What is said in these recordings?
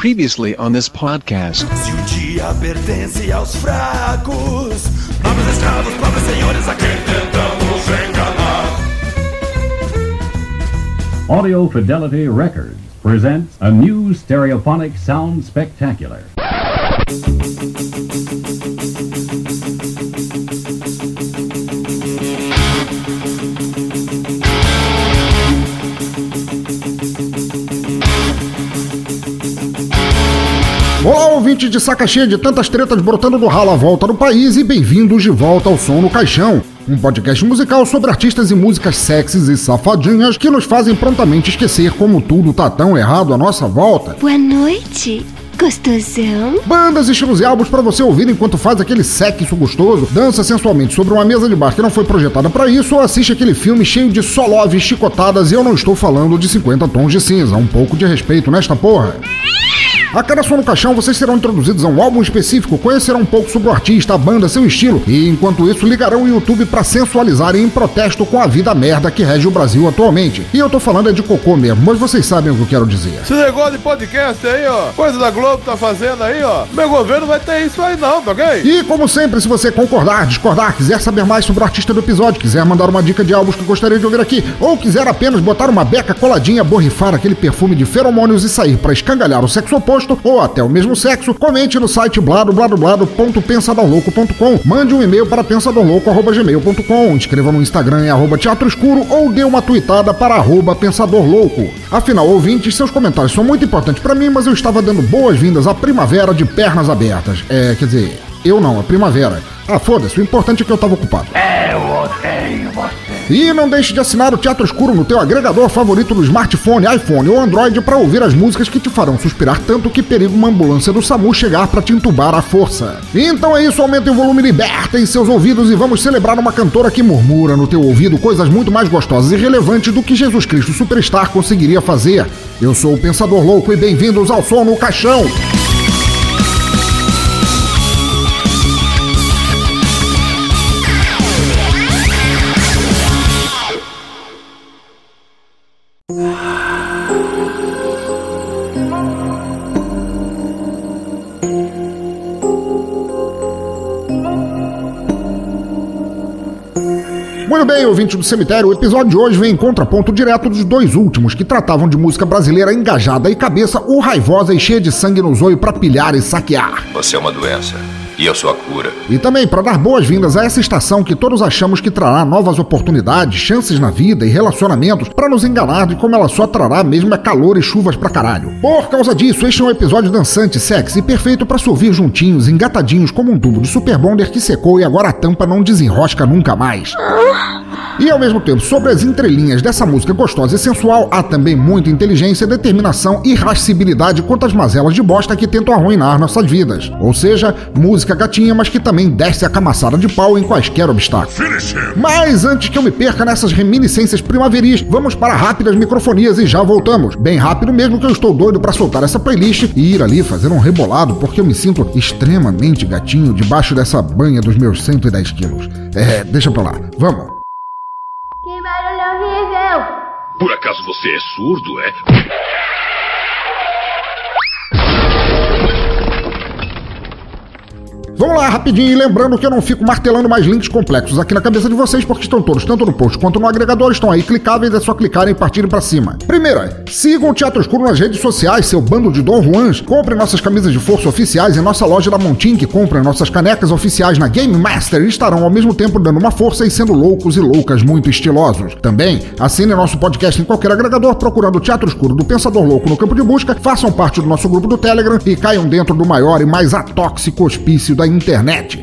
Previously on this podcast. Se o dia pertence aos fracos, nobres escravos, pobres senhores, a quem tentamos enganar. Audio Fidelity Records presents a new stereophonic sound spectacular. Ouvinte de saca cheia de tantas tretas brotando do ralo à volta do país e bem-vindos de volta ao Som no Caixão, um podcast musical sobre artistas e músicas sexys e safadinhas que nos fazem prontamente esquecer como tudo tá tão errado à nossa volta. Boa noite, gostosão. Bandas, estilos e álbuns para você ouvir enquanto faz aquele sexo gostoso, dança sensualmente sobre uma mesa de bar que não foi projetada para isso ou assiste aquele filme cheio de só love e chicotadas e eu não estou falando de 50 tons de cinza, um pouco de respeito nesta porra. A cada som no caixão, vocês serão introduzidos a um álbum específico, conhecerão um pouco sobre o artista, a banda, seu estilo, e enquanto isso ligarão o YouTube para sensualizarem em protesto com a vida merda que rege o Brasil atualmente. E eu tô falando é de cocô mesmo, mas vocês sabem o que eu quero dizer. Esse negócio de podcast aí, ó, coisa da Globo tá fazendo aí, ó, meu governo vai ter isso aí não, tá ok? E como sempre, se você concordar, discordar, quiser saber mais sobre o artista do episódio, quiser mandar uma dica de álbuns que gostaria de ouvir aqui, ou quiser apenas botar uma beca coladinha, borrifar aquele perfume de feromônios e sair para escangalhar o sexo oposto ou até o mesmo sexo, comente no site bladobladoblado.pensadorlouco.com, mande um e-mail para pensadorlouco.gmail.com, inscreva no Instagram em arroba teatro escuro ou dê uma tweetada para arroba pensadorlouco. Afinal, ouvintes, seus comentários são muito importantes para mim, mas eu estava dando boas-vindas à primavera de pernas abertas. É, quer dizer, eu não, a primavera. Ah, foda-se, o importante é que eu tava ocupado. E não deixe de assinar o Teatro Escuro no teu agregador favorito do smartphone, iPhone ou Android para ouvir as músicas que te farão suspirar tanto que periga uma ambulância do SAMU chegar para te entubar à força. Então é isso, aumentem o volume, libertem seus ouvidos e vamos celebrar uma cantora que murmura no teu ouvido coisas muito mais gostosas e relevantes do que Jesus Cristo Superstar conseguiria fazer. Eu sou o Pensador Louco e bem-vindos ao Som no Caixão. Muito bem, ouvinte do cemitério, o episódio de hoje vem em contraponto direto dos dois últimos, que tratavam de música brasileira engajada e cabeça ou raivosa e cheia de sangue no zoio para pilhar e saquear. Você é uma doença e a cura. E também para dar boas-vindas a essa estação que todos achamos que trará novas oportunidades, chances na vida e relacionamentos para nos enganar de como ela só trará mesmo é calor e chuvas pra caralho. Por causa disso, este é um episódio dançante, sexy e perfeito para se ouvir juntinhos, engatadinhos como um tubo de Super Bonder que secou e agora a tampa não desenrosca nunca mais. E ao mesmo tempo, sobre as entrelinhas dessa música gostosa e sensual, há também muita inteligência, determinação e irascibilidade quanto às mazelas de bosta que tentam arruinar nossas vidas. Ou seja, música gatinha, mas que também desce a camaçada de pau em quaisquer obstáculos. Mas antes que eu me perca nessas reminiscências primaveris, vamos para rápidas microfonias e já voltamos. Bem rápido mesmo que eu estou doido para soltar essa playlist e ir ali fazer um rebolado, porque eu me sinto extremamente gatinho debaixo dessa banha dos meus 110 quilos. É, deixa pra lá. Vamos. Que barulho horrível! Por acaso você é surdo, é? Vamos lá, rapidinho, e lembrando que eu não fico martelando mais links complexos aqui na cabeça de vocês, porque estão todos, tanto no post quanto no agregador, estão aí clicáveis, é só clicarem e partirem pra cima. Primeira, sigam o Teatro Escuro nas redes sociais, seu bando de Dom Juans, comprem nossas camisas de força oficiais em nossa loja da Montink, comprem nossas canecas oficiais na Game Master e estarão ao mesmo tempo dando uma força e sendo loucos e loucas muito estilosos. Também, assinem nosso podcast em qualquer agregador, procurando o Teatro Escuro do Pensador Louco no campo de busca, façam parte do nosso grupo do Telegram e caiam dentro do maior e mais atóxico hospício da internet.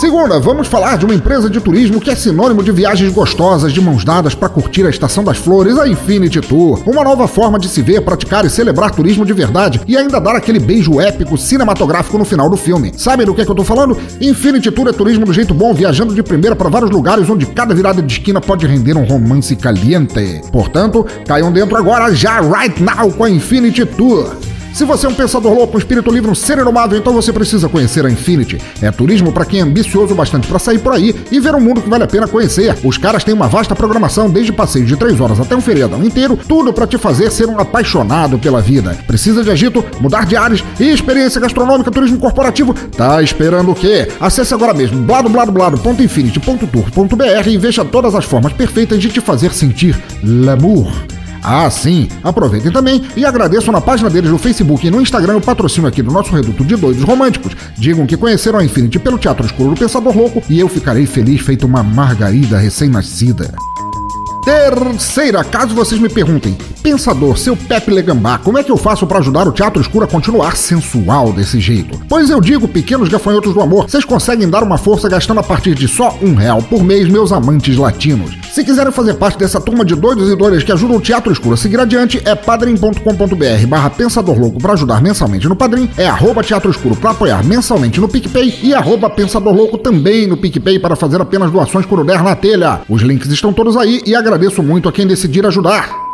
Segunda, vamos falar de uma empresa de turismo que é sinônimo de viagens gostosas de mãos dadas para curtir a Estação das Flores, a Infinity Tour. Uma nova forma de se ver, praticar e celebrar turismo de verdade e ainda dar aquele beijo épico cinematográfico no final do filme. Sabem do que, é que eu tô falando? Infinity Tour é turismo do jeito bom, viajando de primeira para vários lugares onde cada virada de esquina pode render um romance caliente. Portanto, caiam dentro agora já right now com a Infinity Tour. Se você é um pensador louco, espírito livre, um ser inovável, então você precisa conhecer a Infinity. É turismo para quem é ambicioso bastante para sair por aí e ver um mundo que vale a pena conhecer. Os caras têm uma vasta programação, desde passeios de 3 horas até um feriadão inteiro, tudo para te fazer ser um apaixonado pela vida. Precisa de agito, mudar de ares e experiência gastronômica, turismo corporativo? Tá esperando o quê? Acesse agora mesmo bladobladoblado.infinity.tour.br e veja todas as formas perfeitas de te fazer sentir l'amour. Ah, sim! Aproveitem também e agradeçam na página deles no Facebook e no Instagram o patrocínio aqui do nosso reduto de doidos românticos. Digam que conheceram a Infinity pelo Teatro Escuro do Pensador Louco e eu ficarei feliz feito uma margarida recém-nascida. Terceira, caso vocês me perguntem, pensador, seu Pepe Legambá, como é que eu faço para ajudar o Teatro Escuro a continuar sensual desse jeito? Pois eu digo, pequenos gafanhotos do amor, vocês conseguem dar uma força gastando a partir de só um real por mês, meus amantes latinos. Se quiserem fazer parte dessa turma de doidos e doidas que ajudam o Teatro Escuro a seguir adiante, é padrim.com.br barra Pensador Louco para ajudar mensalmente no Padrim, é arroba Teatro Escuro para apoiar mensalmente no PicPay e arroba Pensador Louco também no PicPay para fazer apenas doações por der na telha. Os links estão todos aí e agradeço muito a quem decidir ajudar.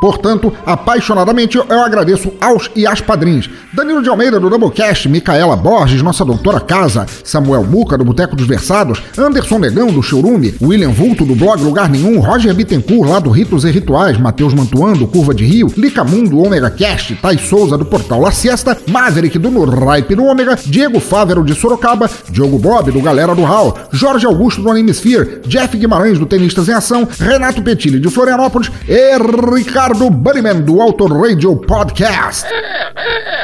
Portanto, apaixonadamente eu agradeço aos e às padrinhos. Danilo de Almeida do Doublecast, Micaela Borges, nossa doutora Casa, Samuel Muca do Boteco dos Versados, Anderson Negão do Chorume, William Vulto do blog Lugar Nenhum, Roger Bittencourt lá do Ritos e Rituais, Matheus Mantuan do Curva de Rio, Licamundo do Omega Cast, Thais Souza do Portal La Siesta, Maverick do Nurripe do Ômega, Diego Fávero de Sorocaba, Diogo Bob do Galera do Hall, Jorge Augusto do Animesphere, Jeff Guimarães do Tenistas em Ação, Renato Petilli de Florianópolis e Ricardo Bunnyman do Auto Radio Podcast.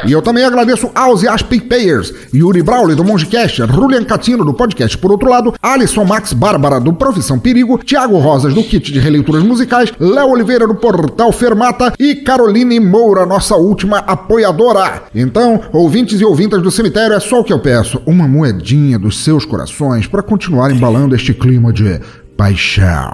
E eu também agradeço aos e às PicPayers, Yuri Brawley do Mongecast, Julian Catino do Podcast Por Outro Lado, Alisson Max Bárbara do Profissão Perigo, Thiago Rosas do Kit de Releituras Musicais, Léo Oliveira do Portal Fermata e Caroline Moura, nossa última apoiadora. Então, ouvintes e ouvintas do cemitério, é só o que eu peço: uma moedinha dos seus corações para continuar embalando este clima de paixão.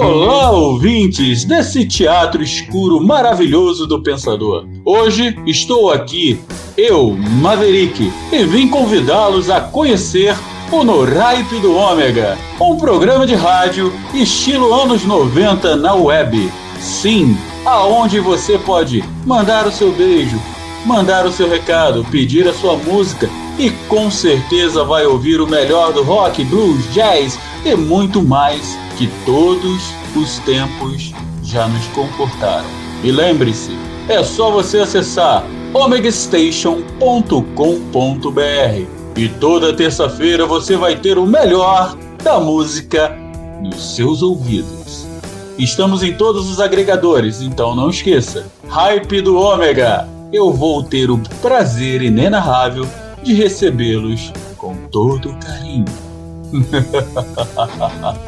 Olá, ouvintes desse teatro escuro maravilhoso do Pensador. Hoje estou aqui, eu, Maverick, e vim convidá-los a conhecer o No Ripe do Ômega, um programa de rádio estilo anos 90 na web. Sim, aonde você pode mandar o seu beijo, mandar o seu recado, pedir a sua música e com certeza vai ouvir o melhor do rock, blues, jazz e muito mais que todos os tempos já nos comportaram. E lembre-se, é só você acessar omegastation.com.br e toda terça-feira você vai ter o melhor da música nos seus ouvidos. Estamos em todos os agregadores, então não esqueça. Hype do Ômega! Eu vou ter o prazer inenarrável de recebê-los com todo carinho. 嗯。哈哈哈哈哈哈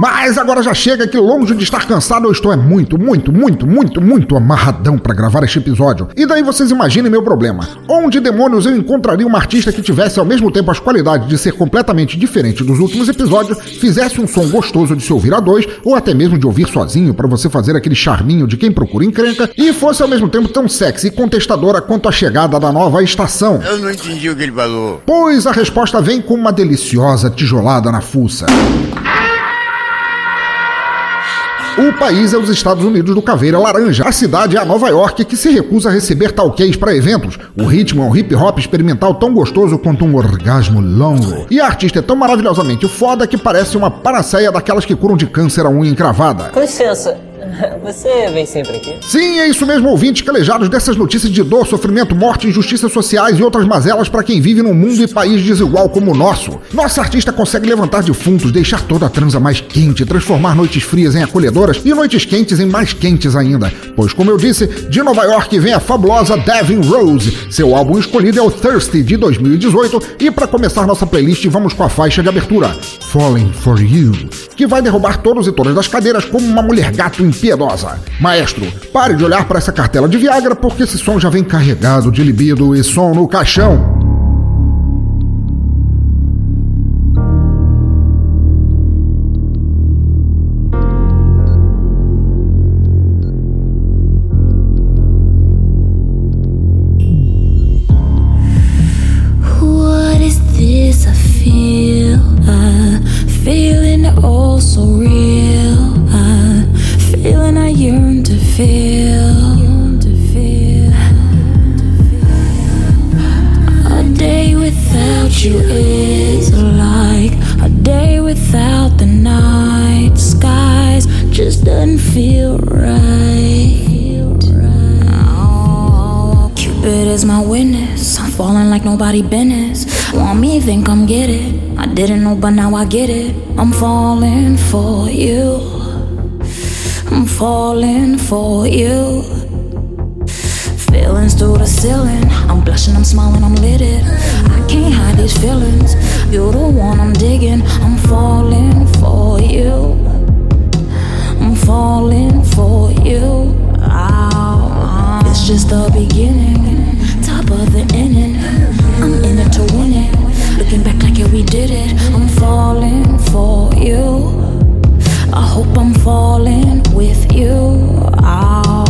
Mas agora já chega que longe de estar cansado, eu estou é muito, muito, muito, muito, muito amarradão para gravar este episódio. E daí vocês imaginem meu problema. Onde demônios eu encontraria uma artista que tivesse ao mesmo tempo as qualidades de ser completamente diferente dos últimos episódios, fizesse um som gostoso de se ouvir a dois, ou até mesmo de ouvir sozinho para você fazer aquele charminho de quem procura encrenca, e fosse ao mesmo tempo tão sexy e contestadora quanto a chegada da nova estação? Eu não entendi o que ele falou. Pois a resposta vem com uma deliciosa tijolada na fuça. O país é os Estados Unidos do Caveira Laranja. A cidade é a Nova York que se recusa a receber talquês para eventos. O ritmo é um hip hop experimental tão gostoso quanto um orgasmo longo. E a artista é tão maravilhosamente foda que parece uma panaceia daquelas que curam de câncer a unha encravada. Com licença, você vem sempre aqui? Sim, é isso mesmo, ouvintes calejados dessas notícias de dor, sofrimento, morte, injustiças sociais e outras mazelas para quem vive num mundo e país desigual como o nosso. Nossa artista consegue levantar defuntos, deixar toda a transa mais quente, transformar noites frias em acolhedoras e noites quentes em mais quentes ainda. Pois, como eu disse, de Nova York vem a fabulosa Devin Rose. Seu álbum escolhido é o Thirsty de 2018 e para começar nossa playlist vamos com a faixa de abertura Falling for You, que vai derrubar todos e todas das cadeiras como uma mulher gato impiedosa. Maestro, pare de olhar para essa cartela de Viagra porque esse som já vem carregado de libido e som no caixão. Nobody business. Want me think I'm get it. I didn't know, but now I get it. I'm falling for you. I'm falling for you. Feelings through the ceiling. I'm blushing, I'm smiling, I'm lit it. I can't hide these feelings. You're the one I'm digging. I'm falling for you. I'm falling for you. It's just the beginning, top of the inning. Did it. I'm falling for you. I hope I'm falling with you. Ow.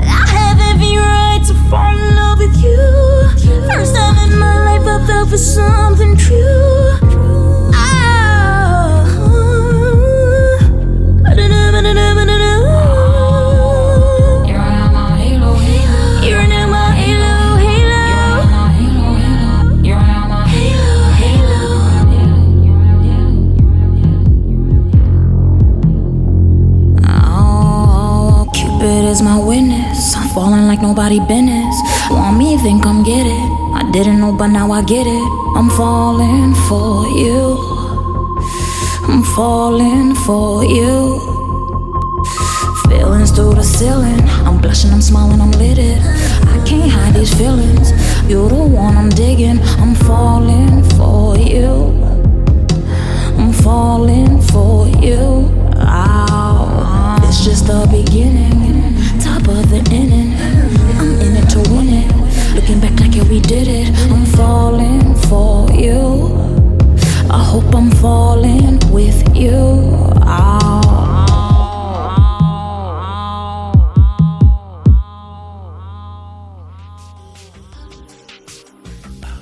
I have every right to fall in love with you. First time in my life I felt for something true. Nobody business. Want me think I'm get it. I didn't know, but now I get it. I'm falling for you. I'm falling for you. Feelings through the ceiling. I'm blushing, I'm smiling, I'm lit it. I can't hide these feelings. You're the one I'm digging. I'm falling for you. I'm falling for you. Ow. It's just the beginning, top of the inning. We did it. I'm falling for you. I hope I'm falling with you.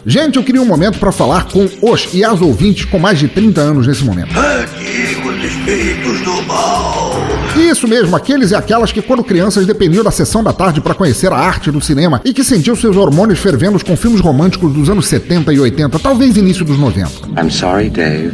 Gente, eu queria um momento para falar com os e as ouvintes com mais de 30 anos nesse momento. Antigos espíritos do mal. Isso mesmo, aqueles e aquelas que quando crianças dependiam da sessão da tarde para conhecer a arte do cinema e que sentiam seus hormônios fervendo com filmes românticos dos anos 70 e 80, talvez início dos 90. I'm sorry, Dave.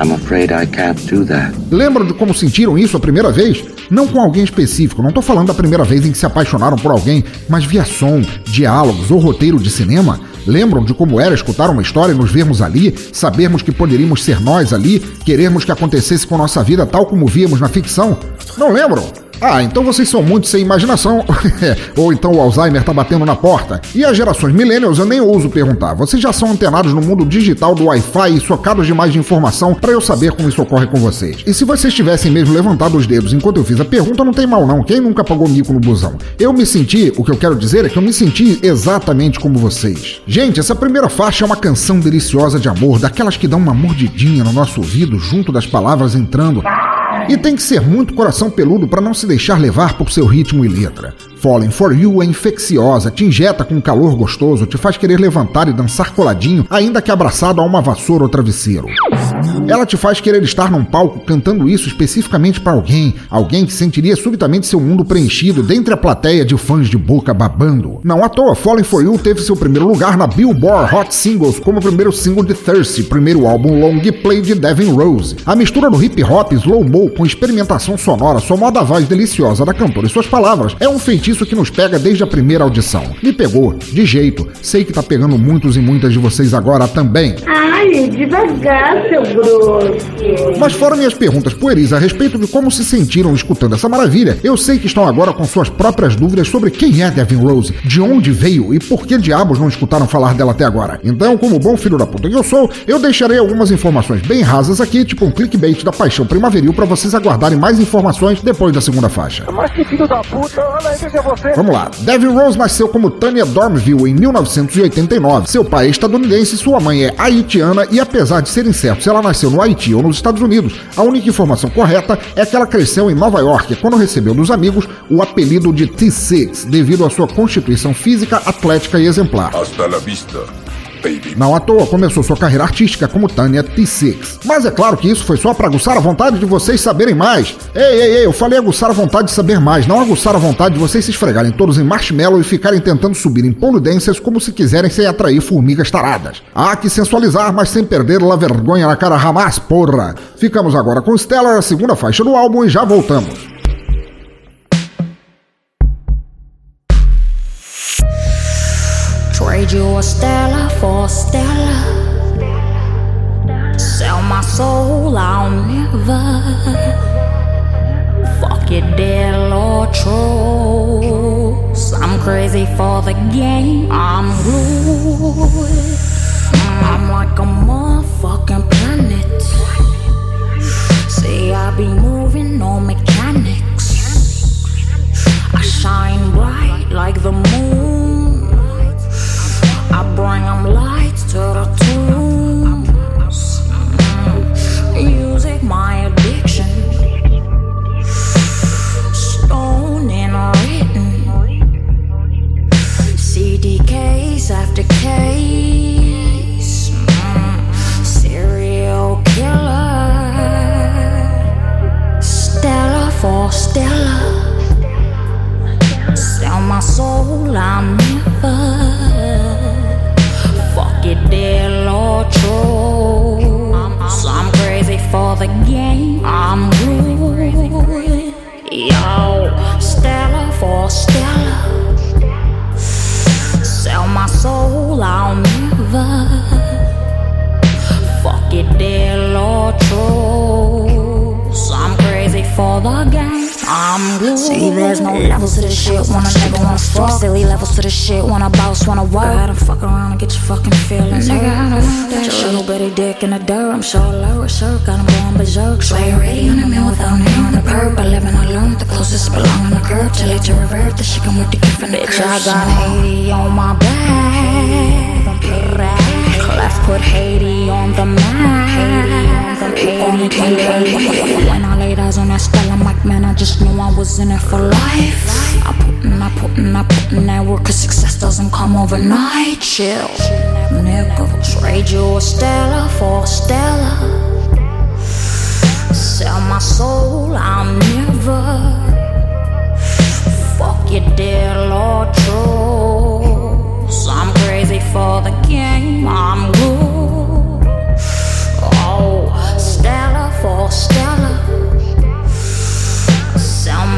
I'm afraid I can't do that. Lembram de como sentiram isso a primeira vez? Não com alguém específico, não tô falando da primeira vez em que se apaixonaram por alguém, mas via som, diálogos ou roteiro de cinema? Lembram de como era escutar uma história e nos vermos ali, sabermos que poderíamos ser nós ali, querermos que acontecesse com nossa vida tal como víamos na ficção? Não lembram? Ah, então vocês são muito sem imaginação. Ou então o Alzheimer tá batendo na porta. E as gerações millennials eu nem ouso perguntar. Vocês já são antenados no mundo digital do Wi-Fi e socados demais de informação para eu saber como isso ocorre com vocês. E se vocês tivessem mesmo levantado os dedos enquanto eu fiz a pergunta, não tem mal não. Quem nunca pagou mico no busão? Eu me senti, o que eu quero dizer é que eu me senti exatamente como vocês. Gente, essa primeira faixa é uma canção deliciosa de amor, daquelas que dão uma mordidinha no nosso ouvido junto das palavras entrando. E tem que ser muito coração peludo para não se deixar levar por seu ritmo e letra. Falling for You é infecciosa, te injeta com um calor gostoso, te faz querer levantar e dançar coladinho, ainda que abraçado a uma vassoura ou travesseiro. Ela te faz querer estar num palco cantando isso especificamente para alguém, alguém que sentiria subitamente seu mundo preenchido dentre a plateia de fãs de boca babando. Não à toa, Falling for You teve seu primeiro lugar na Billboard Hot Singles como primeiro single de Thirsty, primeiro álbum long play de Devin Rose. A mistura do hip hop slow-mo com experimentação sonora, somada à voz deliciosa da cantora e suas palavras, é um feitiço que nos pega desde a primeira audição. Me pegou, de jeito. Sei que tá pegando muitos e muitas de vocês agora também. Ai, devagar, seu grosso. Mas fora minhas perguntas pueris a respeito de como se sentiram escutando essa maravilha, eu sei que estão agora com suas próprias dúvidas sobre quem é Devin Rose, de onde veio e por que diabos não escutaram falar dela até agora. Então, como bom filho da puta que eu sou, eu deixarei algumas informações bem rasas aqui, tipo um clickbait da paixão primaveril para vocês aguardarem mais informações depois da segunda faixa. Mas que filho da puta, olha aí, você. Vamos lá. Devin Rose nasceu como Tanya Dormville em 1989. Seu pai é estadunidense, sua mãe é haitiana e apesar de ser incerto se ela nasceu no Haiti ou nos Estados Unidos, a única informação correta é que ela cresceu em Nova York quando recebeu dos amigos o apelido de T6 devido à sua constituição física, atlética e exemplar. Hasta la vista, baby. Não à toa começou sua carreira artística como Tanya T6. Mas é claro que isso foi só para aguçar a vontade de vocês saberem mais. Ei, ei, ei, eu falei aguçar a vontade de saber mais, não aguçar a vontade de vocês se esfregarem todos em marshmallow e ficarem tentando subir em pole dancers como se quiserem sem atrair formigas taradas. Há que sensualizar, mas sem perder a vergonha na cara Hamas, porra. Ficamos agora com Stellar, a segunda faixa do álbum, e já voltamos. Trade you a Stella for Stella. Sell my soul, I'll never. Fuck it, dead or true. I'm crazy for the game, I'm rude. I'm like a motherfucking planet. See, I be moving on mechanics. I shine bright like the moon. I bring them lights to the tombs. Music, my addiction. Stone and written. CDKs after case. Mm, Serial killer. Stella for Stella. Sell my soul, I'm never. It, dead or true. So I'm crazy for the game. I'm rude. Yo, Stella for Stella. Sell my soul, I'll never. Fuck it, dead or true. So I'm crazy for the game. I'm good. See, there's no levels to this shit. Wanna nigga wanna fuck. Silly levels to this shit. Wanna boss, wanna work. Gotta fuck around and get your fucking feelings hurt. Put your little bitty dick in the dirt. I'm sure lower shirt. Got him going berserk. Sway already on the mill without me on the perp. I live and I learn the closest belong on the curb. Till it to revert. The shit come with the gift and the Bitch, I got Haiti on my back. Clef put Haiti on the map. Haiti on the map. When I laid eyes on that Stella Mike, man, I just knew I was in it for life. I put in, I put in, I put in that work, cause success doesn't come overnight. Chill, nigga. Trade you a Stella for a Stella. Sell my soul, I'm never. Fuck you, dear Lord. So I'm crazy for the game, I'm good. Oh, Stella for Stella.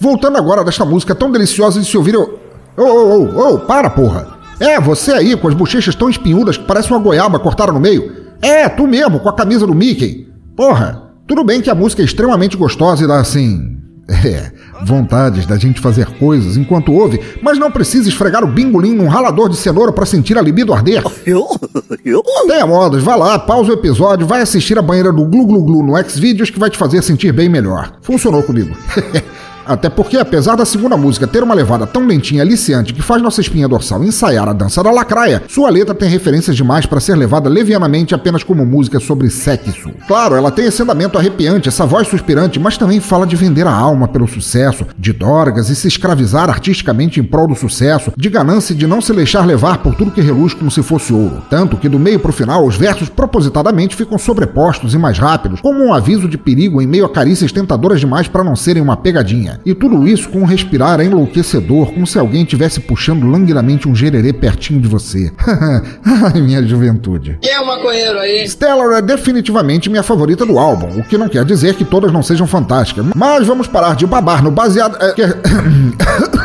Voltando agora desta música tão deliciosa de se ouvir, eu. Ô, ô, ô, ô, para, porra! É, você aí, com as bochechas tão espinhudas que parece uma goiaba cortada no meio. É, tu mesmo, com a camisa do Mickey. Porra, tudo bem que a música é extremamente gostosa e dá assim. É, vontades da gente fazer coisas enquanto ouve, mas não precisa esfregar o bingolim num ralador de cenoura para sentir a libido arder. Tenha modos, vá lá, pausa o episódio, vai assistir a banheira do Glu Glu Glu no Xvideos que vai te fazer sentir bem melhor. Funcionou comigo. Até porque, apesar da segunda música ter uma levada tão lentinha e aliciante que faz nossa espinha dorsal ensaiar a dança da lacraia, sua letra tem referências demais para ser levada levianamente apenas como música sobre sexo. Claro, ela tem esse andamento arrepiante, essa voz suspirante, mas também fala de vender a alma pelo sucesso, de dorgas e se escravizar artisticamente em prol do sucesso, de ganância e de não se deixar levar por tudo que reluz como se fosse ouro. Tanto que do meio pro final, os versos propositadamente ficam sobrepostos e mais rápidos, como um aviso de perigo em meio a carícias tentadoras demais para não serem uma pegadinha. E tudo isso com um respirar enlouquecedor, como se alguém estivesse puxando languidamente um gererê pertinho de você. Ai, minha juventude. Quem é o maconheiro aí? Stellar é definitivamente minha favorita do álbum, o que não quer dizer que todas não sejam fantásticas. Mas vamos parar de babar no baseado. É, quer...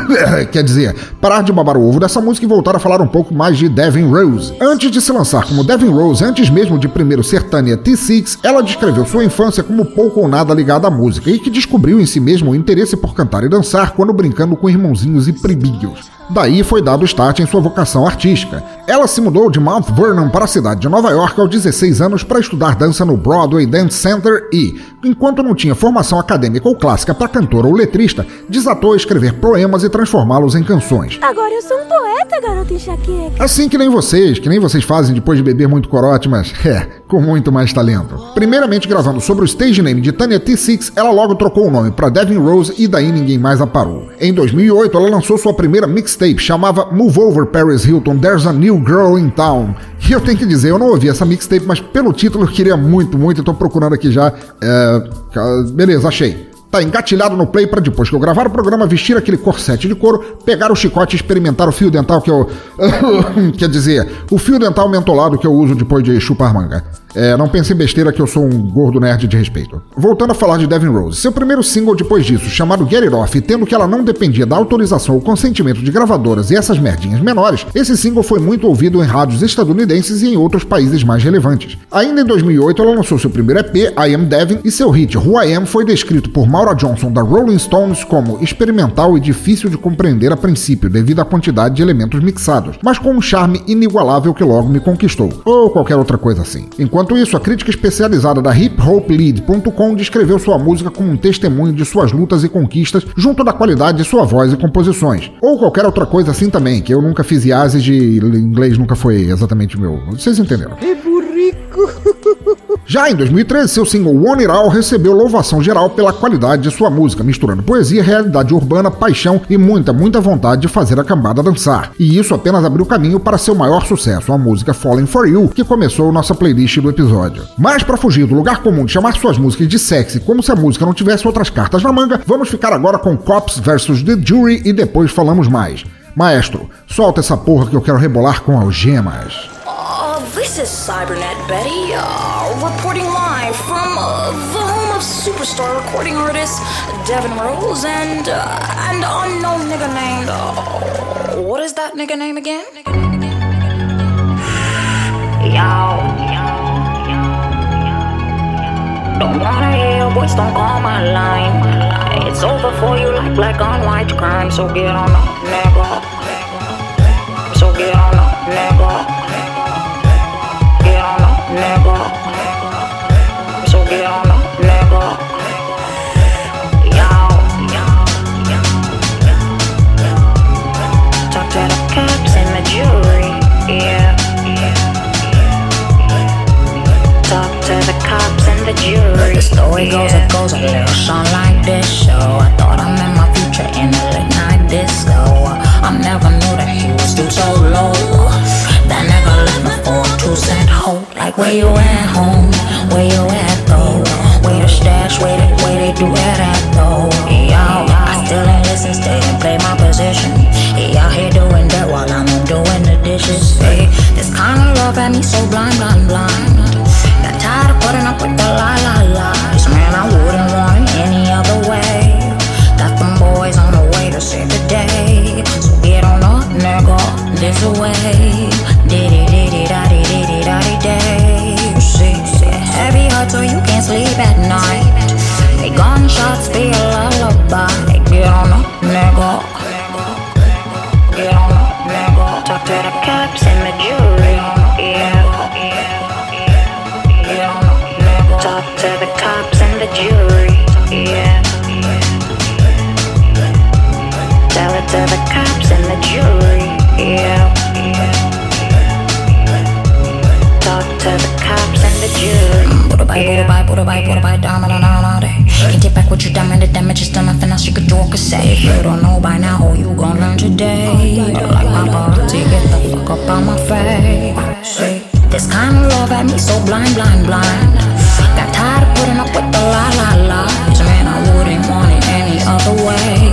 quer dizer, parar de babar o ovo dessa música e voltar a falar um pouco mais de Devin Rose. Antes de se lançar como Devin Rose, antes mesmo de primeiro ser Tanya T6, ela descreveu sua infância como pouco ou nada ligada à música e que descobriu em si mesmo o interesse por cantar e dançar quando brincando com irmãozinhos e pribinhos. Daí foi dado start em sua vocação artística. Ela se mudou de Mount Vernon para a cidade de Nova York aos 16 anos para estudar dança no Broadway Dance Center e, enquanto não tinha formação acadêmica ou clássica para cantora ou letrista, desatou a escrever poemas e transformá-los em canções. Agora eu sou um poeta, garoto enxaqueca. Assim que nem vocês, que nem vocês fazem depois de beber muito corote, mas é, com muito mais talento. Primeiramente gravando sobre o stage name de Tanya T6, ela logo trocou o nome para Devin Rose e daí ninguém mais a parou. Em 2008, ela lançou sua primeira mixtape, chamava Move Over Paris Hilton, There's a New Girl in Town. E eu tenho que dizer, eu não ouvi essa mixtape, mas pelo título eu queria muito, muito, eu tô procurando aqui já. É... Beleza, achei tá engatilhado no play para depois que eu gravar o programa, vestir aquele corsete de couro, pegar o chicote e experimentar o fio dental que eu. Quer dizer, o fio dental mentolado que eu uso depois de chupar manga. É, não pense em besteira que eu sou um gordo nerd de respeito. Voltando a falar de Devin Rose, seu primeiro single depois disso, chamado Get It Off, tendo que ela não dependia da autorização ou consentimento de gravadoras e essas merdinhas menores, esse single foi muito ouvido em rádios estadunidenses e em outros países mais relevantes. Ainda em 2008, ela lançou seu primeiro EP, I Am Devin, e seu hit Who I Am foi descrito por Maura Johnson da Rolling Stones como experimental e difícil de compreender a princípio devido à quantidade de elementos mixados, mas com um charme inigualável que logo me conquistou, ou qualquer outra coisa assim. Enquanto isso, a crítica especializada da hiphoplead.com descreveu sua música como um testemunho de suas lutas e conquistas junto da qualidade de sua voz e composições. Ou qualquer outra coisa assim também, que eu nunca fiz IASES de inglês nunca foi exatamente meu. Vocês entenderam? Já em 2013, seu single One It All recebeu louvação geral pela qualidade de sua música, misturando poesia, realidade urbana, paixão e muita, muita vontade de fazer a cambada dançar. E isso apenas abriu caminho para seu maior sucesso, a música Falling For You, que começou nossa playlist do episódio. Mas para fugir do lugar comum de chamar suas músicas de sexy como se a música não tivesse outras cartas na manga, vamos ficar agora com Cops vs The Jury e depois falamos mais. Maestro, solta essa porra que eu quero rebolar com algemas. This is Cybernet Betty, uh, reporting live from uh, the home of superstar recording artist Devin Rose and uh, and unknown nigga named. Uh, what is that nigga name again? Yo. Don't wanna hear your voice, don't call my line. It's over for you like black on white crime. So get on up, nigga. Nigga. So get on up, nigga. Talk to the cops and the jury, yeah. Talk to the cops and the jury. The story goes, it goes a little song like this. So I thought I met my future in a late night disco. I never knew that he was too so low. That nigga left me for a two cent hoe. Like where you at home? Where you at though? Where the stash? Where they, where they do it at though? Yo, I still ain't listen, stay and play my position. Out here doing that while I'm doing the dishes. Hey, this kind of love had me so blind, blind, blind. Got tired of putting up with the lie, lie, lies. Man, I wouldn't want it any other way. Got them boys on the way to save the day. So get on up, nigga, this way. Diddy, diddy, da, diddy, diddy, da, gunshots be a jury. Put a bite, put a bite, put a bite, put a bite, down and all day. Can't take back what you done, and the damage is done. Nothing else you could do or could say. If you don't know by now, oh, you gon' learn today. Oh, like paparazzi, get the fuck up on my face. See, this kind of love had me so blind, blind, blind. Got tired of putting up with the lie, lie, lies. Man, I wouldn't want it any other way.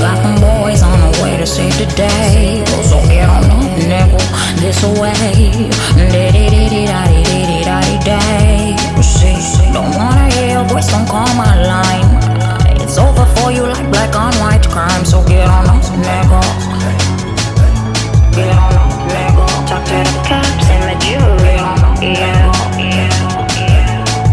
Got them boys on the way to save the day. So get on up, nigga, this way. Day. Don't wanna hear your voice, don't call my line. It's over for you like black on white crime. So get on up, nigga. Get on up, nigga. Talk to the cops and the jury, yeah.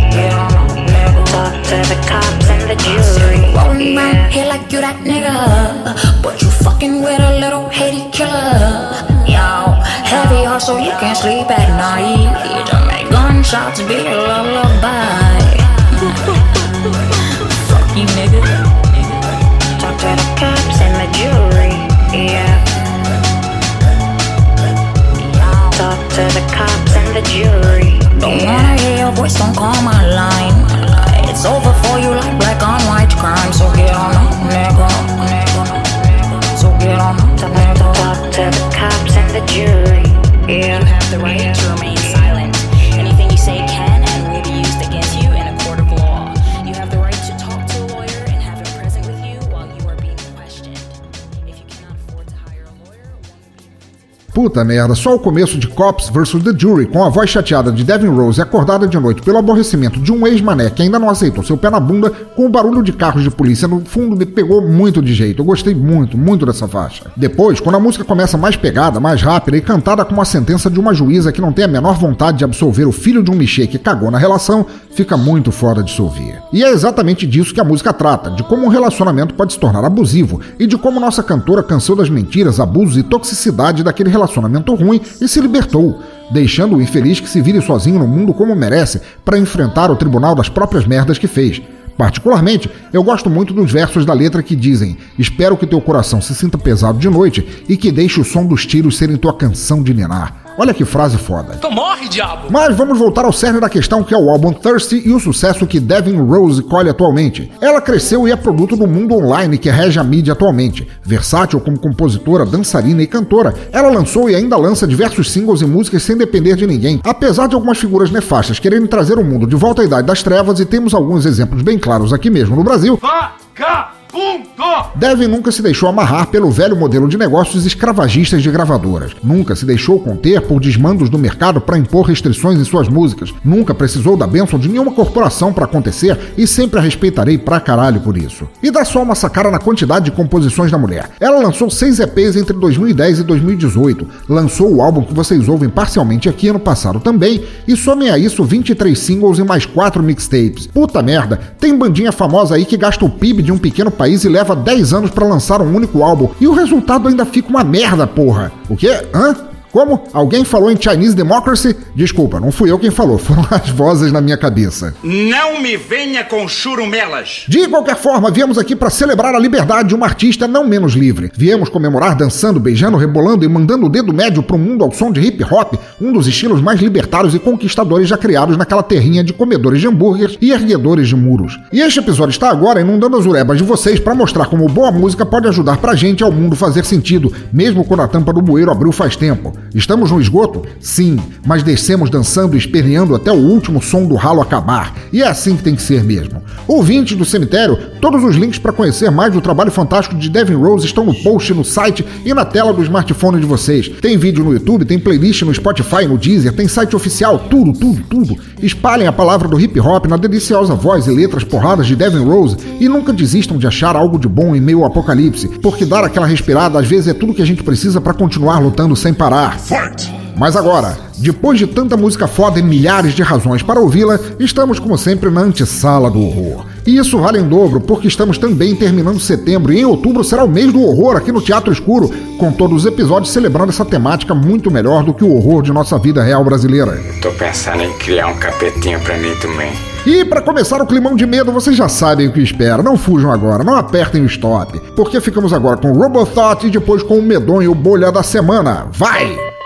Get on up, nigga. Talk to the cops and the jury, Rolling yeah. around here like you that nigga. But you fucking with a little hated killer. Yo, heavy heart so you can't sleep at night. To be a lullaby. Fuck you, nigga. Talk to the cops and the jury. Yeah. Talk to the cops and the jury. Don't wanna hear your voice, don't call my line. It's over for you like black on white crime. So get on up, nigga, nigga. So get on up, nigga. Talk to the cops and the jury. Yeah. You have the right to remain Puta merda, só o começo de Cops vs The Jury, com a voz chateada de Devin Rose acordada de noite pelo aborrecimento de um ex-mané que ainda não aceitou seu pé na bunda, com o barulho de carros de polícia no fundo me pegou muito de jeito. Eu gostei muito, muito dessa faixa. Depois, quando a música começa mais pegada, mais rápida e cantada com a sentença de uma juíza que não tem a menor vontade de absolver o filho de um michê que cagou na relação, fica muito fora de se ouvir. E é exatamente disso que a música trata, de como um relacionamento pode se tornar abusivo e de como nossa cantora cansou das mentiras, abusos e toxicidade daquele relacionamento ruim e se libertou, deixando o infeliz que se vire sozinho no mundo como merece para enfrentar o tribunal das próprias merdas que fez. Particularmente, eu gosto muito dos versos da letra que dizem: Espero que teu coração se sinta pesado de noite e que deixe o som dos tiros serem tua canção de ninar. Olha que frase foda. Então morre, diabo! Mas vamos voltar ao cerne da questão que é o álbum Thirsty e o sucesso que Devin Rose colhe atualmente. Ela cresceu e é produto do mundo online que rege a mídia atualmente. Versátil como compositora, dançarina e cantora, ela lançou e ainda lança diversos singles e músicas sem depender de ninguém, apesar de algumas figuras nefastas quererem trazer o mundo de volta à idade das trevas e temos alguns exemplos bem claros aqui mesmo no Brasil. Vagabundo! Devin nunca se deixou amarrar pelo velho modelo de negócios escravagistas de gravadoras. Nunca se deixou conter por desmandos do mercado para impor restrições em suas músicas. Nunca precisou da bênção de nenhuma corporação para acontecer e sempre a respeitarei pra caralho por isso. E dá só uma sacada na quantidade de composições da mulher. Ela lançou seis EPs entre 2010 e 2018. Lançou o álbum que vocês ouvem parcialmente aqui ano passado também. E somem a isso 23 singles e mais 4 mixtapes. Puta merda, tem bandinha famosa aí que gasta o PIB de um pequeno país e leva 10 anos para lançar um único álbum. E o resultado ainda fica uma merda, porra. O quê? Hã? Como? Alguém falou em Chinese Democracy? Desculpa, não fui eu quem falou, foram as vozes na minha cabeça. Não me venha com churumelas. De qualquer forma, viemos aqui para celebrar a liberdade de uma artista não menos livre. Viemos comemorar dançando, beijando, rebolando e mandando o dedo médio pro mundo ao som de hip hop, um dos estilos mais libertários e conquistadores já criados naquela terrinha de comedores de hambúrgueres e erguedores de muros. E este episódio está agora inundando as urebas de vocês para mostrar como boa música pode ajudar pra gente ao mundo fazer sentido, mesmo quando a tampa do bueiro abriu faz tempo. Estamos no esgoto? Sim, mas descemos dançando e esperneando até o último som do ralo acabar. E é assim que tem que ser mesmo. Ouvintes do cemitério, todos os links para conhecer mais do trabalho fantástico de Devin Rose estão no post, no site e na tela do smartphone de vocês. Tem vídeo no YouTube, tem playlist no Spotify, no Deezer, tem site oficial, tudo, tudo, tudo. Espalhem a palavra do hip hop na deliciosa voz e letras porradas de Devin Rose e nunca desistam de achar algo de bom em meio ao apocalipse, porque dar aquela respirada às vezes é tudo que a gente precisa para continuar lutando sem parar. Mas agora, depois de tanta música foda e milhares de razões para ouvi-la, estamos como sempre na antessala do horror. E isso vale em dobro, porque estamos também terminando setembro e em outubro será o mês do horror aqui no Teatro Escuro, com todos os episódios celebrando essa temática muito melhor do que o horror de nossa vida real brasileira. Tô pensando em criar um capetinho pra mim também. E para começar o climão de medo, vocês já sabem o que espera. Não fujam agora, não apertem o stop, porque ficamos agora com Robothought e depois com o medonho bolha da semana. Vai!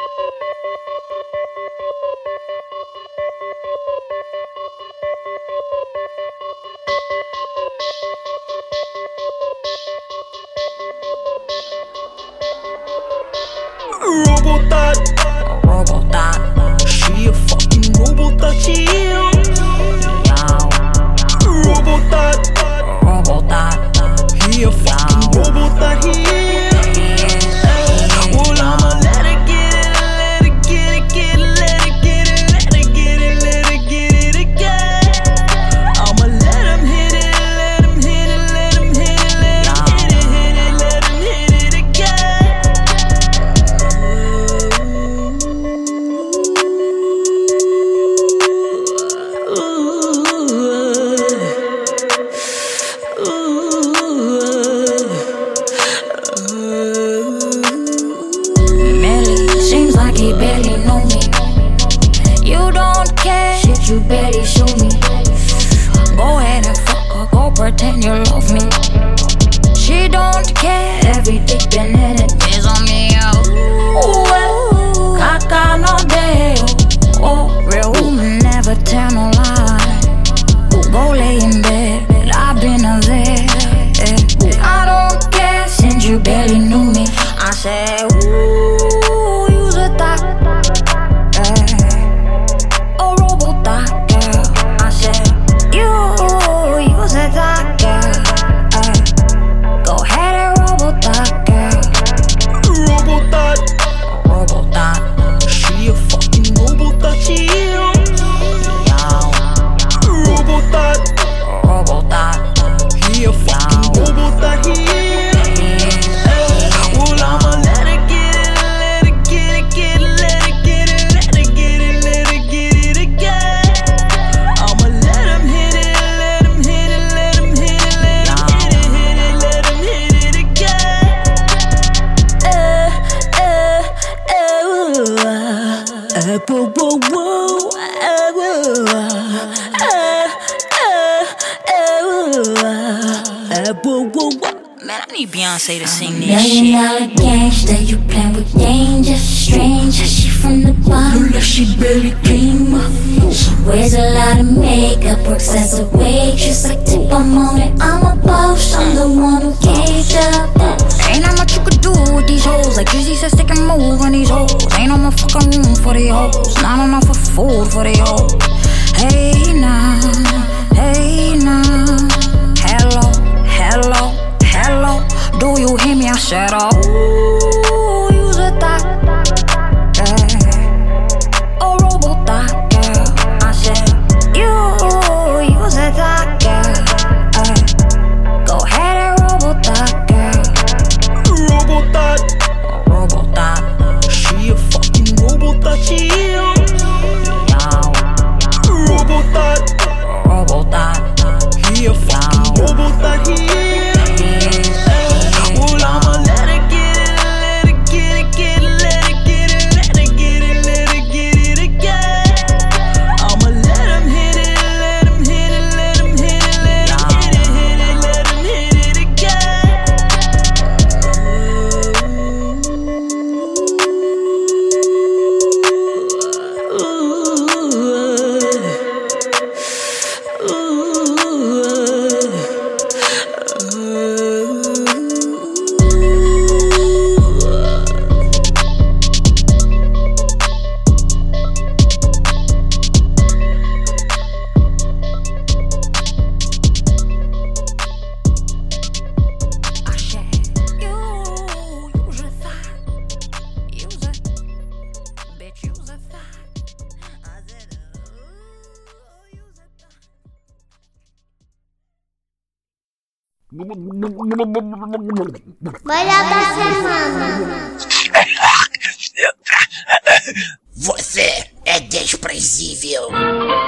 Thank you.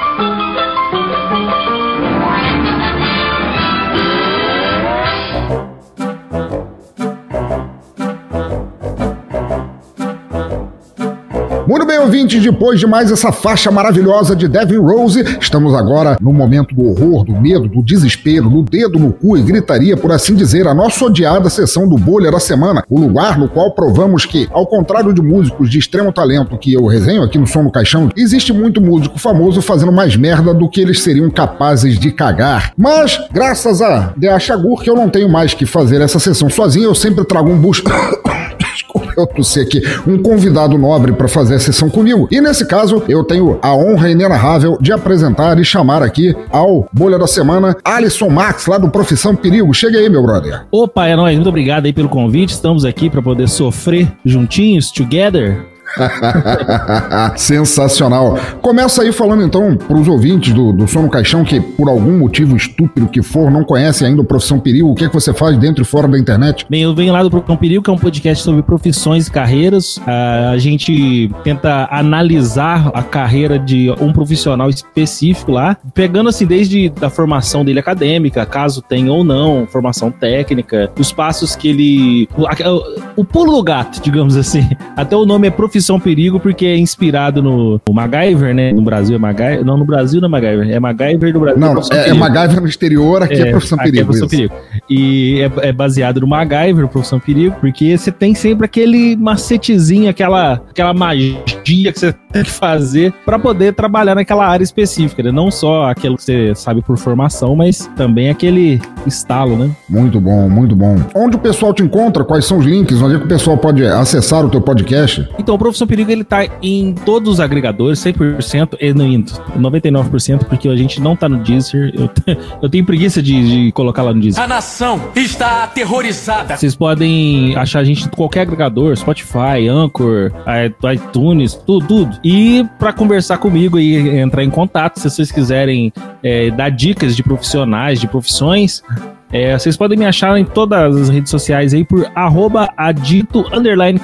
Ouvintes, depois de mais essa faixa maravilhosa de Devin Rose, estamos agora no momento do horror, do medo, do desespero, do dedo no cu e gritaria, por assim dizer, a nossa odiada sessão do Bolha da Semana, o lugar no qual provamos que, ao contrário de músicos de extremo talento que eu resenho aqui no Som no Caixão, existe muito músico famoso fazendo mais merda do que eles seriam capazes de cagar. Mas, graças a D.A. Chagur, que eu não tenho mais que fazer essa sessão sozinho, eu sempre trago um bucho. Desculpa, eu tossi aqui. Um convidado nobre para fazer a sessão comigo. E nesse caso, eu tenho a honra inenarrável de apresentar e chamar aqui ao Bolha da Semana, Alisson Max, lá do Profissão Perigo. Chega aí, meu brother. Opa, é nóis. Muito obrigado aí pelo convite. Estamos aqui para poder sofrer juntinhos, together. Sensacional. Começa aí falando então para os ouvintes do, do Som no Caixão que, por algum motivo estúpido que for, não conhecem ainda o Profissão Perigo. O que é que você faz dentro e fora da internet? Bem, eu venho lá do Profissão Perigo, que é um podcast sobre profissões e carreiras. Ah, a gente tenta analisar a carreira de um profissional específico lá, pegando assim desde a formação dele acadêmica, caso tenha ou não, formação técnica, os passos que ele. O, o pulo do gato, digamos assim. Até o nome é Profissão Profissão Perigo porque é inspirado no, no MacGyver, né? No Brasil é MacGyver. Não, no Brasil não é MacGyver. É MacGyver no Brasil. Não, é, é MacGyver no exterior, aqui é, é Profissão aqui Perigo. É Profissão Perigo. E é, é, baseado no MacGyver, Profissão Perigo, porque você tem sempre aquele macetezinho, aquela, aquela magia que você tem que fazer para poder trabalhar naquela área específica, né? Não só aquilo que você sabe por formação, mas também aquele estalo, né? Muito bom, muito bom. Onde o pessoal te encontra? Quais são os links? Onde é que o pessoal pode acessar o teu podcast? Então, o Profissão Perigo, ele tá em todos os agregadores, 100%, e não indo, 99%, porque a gente não tá no Deezer. Eu, eu tenho preguiça de, de colocar lá no Deezer. A nação está aterrorizada. Vocês podem achar a gente em qualquer agregador, Spotify, Anchor, iTunes, tudo, tudo. E para conversar comigo e entrar em contato, se vocês quiserem é, dar dicas de profissionais, de profissões, é, vocês podem me achar em todas as redes sociais aí por arroba adito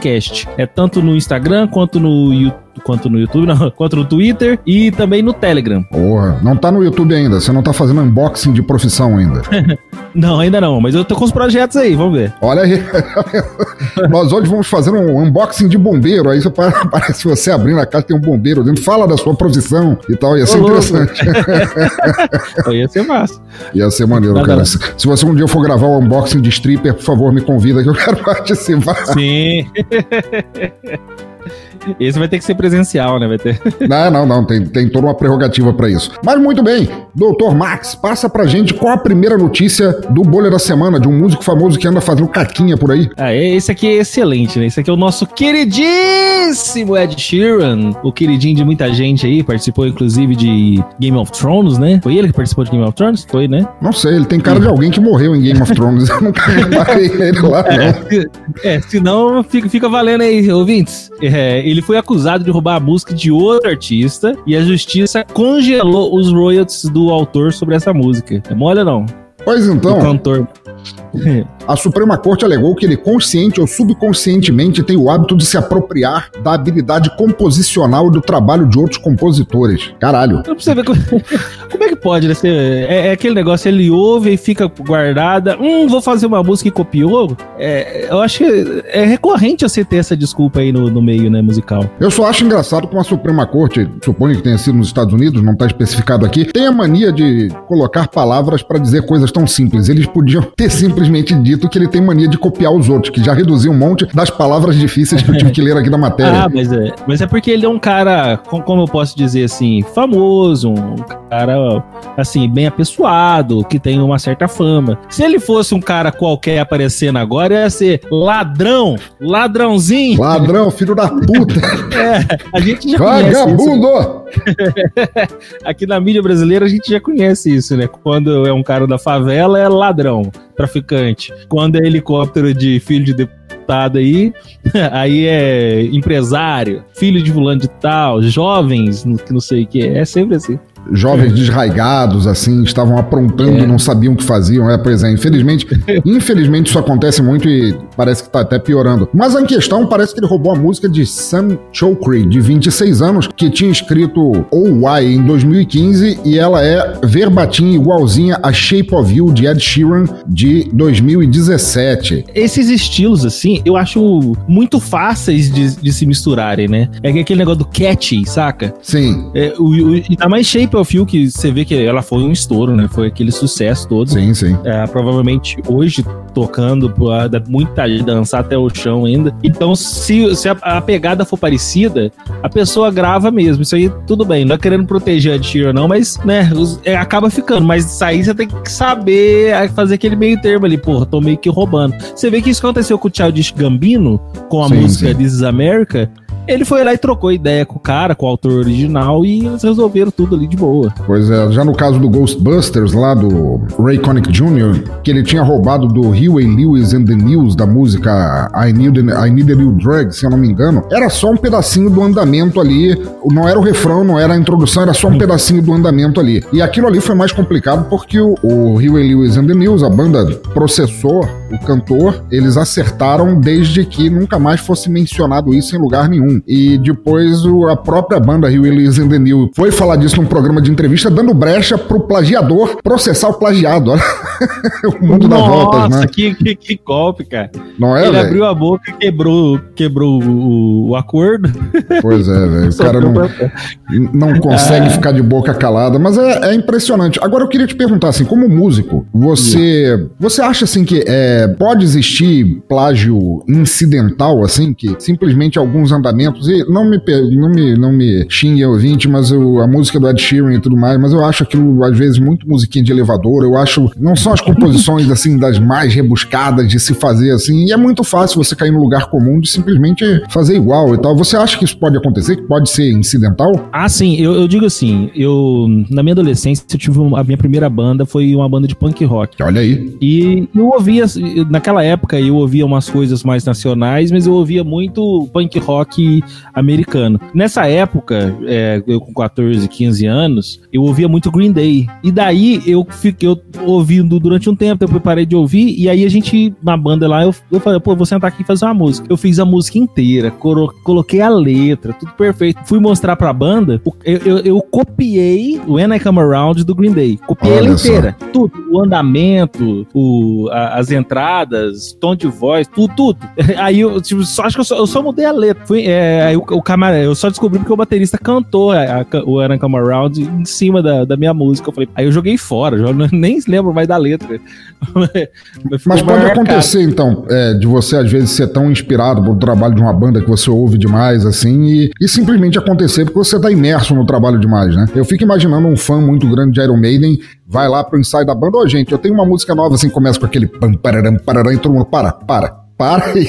cast. É tanto no Instagram quanto no YouTube quanto no YouTube, não, quanto no Twitter e também no Telegram. Porra, não tá no YouTube ainda, você não tá fazendo unboxing de profissão ainda. não, ainda não, mas eu tô com os projetos aí, vamos ver. Olha aí, nós hoje vamos fazer um unboxing de bombeiro, aí você parece você abrindo a caixa, tem um bombeiro dentro, fala da sua profissão e tal, ia ser interessante. ia ser massa. Ia ser maneiro, não, cara. Não. Se, você um dia for gravar o um unboxing de stripper, por favor, me convida que eu quero participar. Sim. Esse vai ter que ser presencial, né? Vai ter. Não, não, não. Tem, tem toda uma prerrogativa para isso. Mas muito bem, doutor Max, passa pra gente qual a primeira notícia do Bolha da Semana, de um músico famoso que anda fazendo caquinha por aí. Ah, esse aqui é excelente, né? Esse aqui é o nosso queridíssimo Ed Sheeran, o queridinho de muita gente aí, participou inclusive de Game of Thrones, né? Foi ele que participou de Game of Thrones? Foi, né? Não sei, ele tem cara de alguém que morreu em Game of Thrones. Eu nunca ele lá, não. É, é senão fica, fica valendo aí, ouvintes. É, ele foi acusado de roubar a música de outro artista e a justiça congelou os royalties do autor sobre essa música. É mole ou não? Pois então. Cantor. A Suprema Corte alegou que ele consciente ou subconscientemente tem o hábito de se apropriar da habilidade composicional do trabalho de outros compositores. Caralho. Pra você ver como, como é que pode, né? É, é, aquele negócio, ele ouve e fica guardada. Hum, vou fazer uma música e copiou. É, eu acho que é recorrente você ter essa desculpa aí no, no meio, né, musical. Eu só acho engraçado como a Suprema Corte, suponho que tenha sido nos Estados Unidos, não tá especificado aqui, tem a mania de colocar palavras para dizer coisas tão simples. Eles podiam ter simplesmente dito que ele tem mania de copiar os outros, que já reduziu um monte das palavras difíceis que eu tive que ler aqui na matéria. ah, mas é, mas é porque ele é um cara, como eu posso dizer assim, famoso, um cara, assim, bem apessoado, que tem uma certa fama. Se ele fosse um cara qualquer aparecendo agora, ia ser ladrão, ladrãozinho. Ladrão, filho da puta. é, a gente já Vagabundo! Aqui na mídia brasileira a gente já conhece isso, né? Quando é um cara da favela, é ladrão, traficante. Quando é helicóptero de filho de deputado aí, aí é empresário, filho de fulano de tal, jovens, que não sei o que, é sempre assim jovens desraigados, assim, estavam aprontando, é. não sabiam o que faziam. É, pois é, infelizmente, infelizmente isso acontece muito e parece que tá até piorando. Mas a questão parece que ele roubou a música de Sam Chokri, de 26 anos, que tinha escrito OY em 2015 e ela é verbatim igualzinha a Shape of You de Ed Sheeran de 2017. Esses estilos, assim, eu acho muito fáceis de, de se misturarem, né? É aquele negócio do catchy, saca? Sim. É, o, o, e tá mais Shape of You que você vê que ela foi um estouro, né? Foi aquele sucesso todo. Sim, sim. É, provavelmente hoje tocando, muita gente dançar até o chão ainda. Então, se, se a, a, pegada for parecida, a pessoa grava mesmo. Isso aí tudo bem. Não é querendo proteger a Tira, não, mas, né, os, é, acaba ficando. Mas isso aí você tem que saber fazer aquele meio termo ali. Porra, tô meio que roubando. Você vê que isso aconteceu com o Childish Gambino, com a sim, música sim. This is America. Ele foi lá e trocou ideia com o cara, com o autor original, e eles resolveram tudo ali de boa. Pois é, já no caso do Ghostbusters, lá do Ray Connick Jr., que ele tinha roubado do Huey Lewis and the News, da música I Need, I Need a New Drug, se eu não me engano, era só um pedacinho do andamento ali, não era o refrão, não era a introdução, era só um pedacinho do andamento ali. E aquilo ali foi mais complicado porque o, o Huey Lewis and the News, a banda processou o cantor, eles acertaram desde que nunca mais fosse mencionado isso em lugar nenhum. Assim. E depois o, a própria banda Rio Willis and the New foi falar disso num programa de entrevista, dando brecha pro plagiador processar o plagiado. O mundo dá voltas, né? que, que, que golpe, cara. Não é, Ele velho? abriu a boca e quebrou, quebrou o, o acordo. Pois é, velho. O cara não, não consegue Ah. ficar de boca calada, mas é, é impressionante. Agora eu queria te perguntar, assim, como músico, você você acha assim que é, pode existir plágio incidental, assim, que simplesmente alguns andamentos, e não me, não me, não me xingue ouvinte, mas eu, a música do Ed Sheeran e tudo mais, mas eu acho aquilo, às vezes, muito musiquinha de elevador, eu acho, não são as composições, assim, das mais rebuscadas de se fazer, assim, e é muito fácil você cair no lugar comum de simplesmente fazer igual e tal. Você acha que isso pode acontecer, que pode ser incidental? Ah, sim, eu, eu digo assim, eu na minha adolescência eu tive uma- a minha primeira banda foi uma banda de punk rock. Olha aí. E eu ouvia, naquela época eu ouvia umas coisas mais nacionais, mas eu ouvia muito punk rock americano. Nessa época, é, eu com 14, 15 anos, eu ouvia muito Green Day. E daí eu fiquei ouvindo durante um tempo, depois parei de ouvir, e aí a gente, na banda lá, eu, eu falei, pô, vou sentar aqui e fazer uma música. Eu fiz a música inteira, coloquei a letra, tudo perfeito. Fui mostrar pra banda, eu, eu, eu copiei o When I Come Around do Green Day. Copiei ela Olha só. inteira. Tudo. O andamento, o, a- as entradas, tom de voz, tudo, tudo. Aí eu, tipo, só, acho que eu só, eu só mudei a letra. Fui, é, aí o, o camara, eu só descobri porque o baterista cantou a, a, o I Come Around em cima da, da minha música. Eu falei, aí eu joguei fora, já não- nem lembro mais da letra. Mas pode marcado. acontecer, então, é, de você às vezes ser tão inspirado pelo trabalho de uma banda que você ouve demais, assim, e, e simplesmente acontecer porque você tá imerso no trabalho demais, né? Eu fico imaginando um fã muito grande de Iron Maiden, vai lá pro ensaio da banda, ô gente, eu tenho uma música nova, assim, começa com aquele pam, pararam, pararam, e todo mundo, para, para, para e...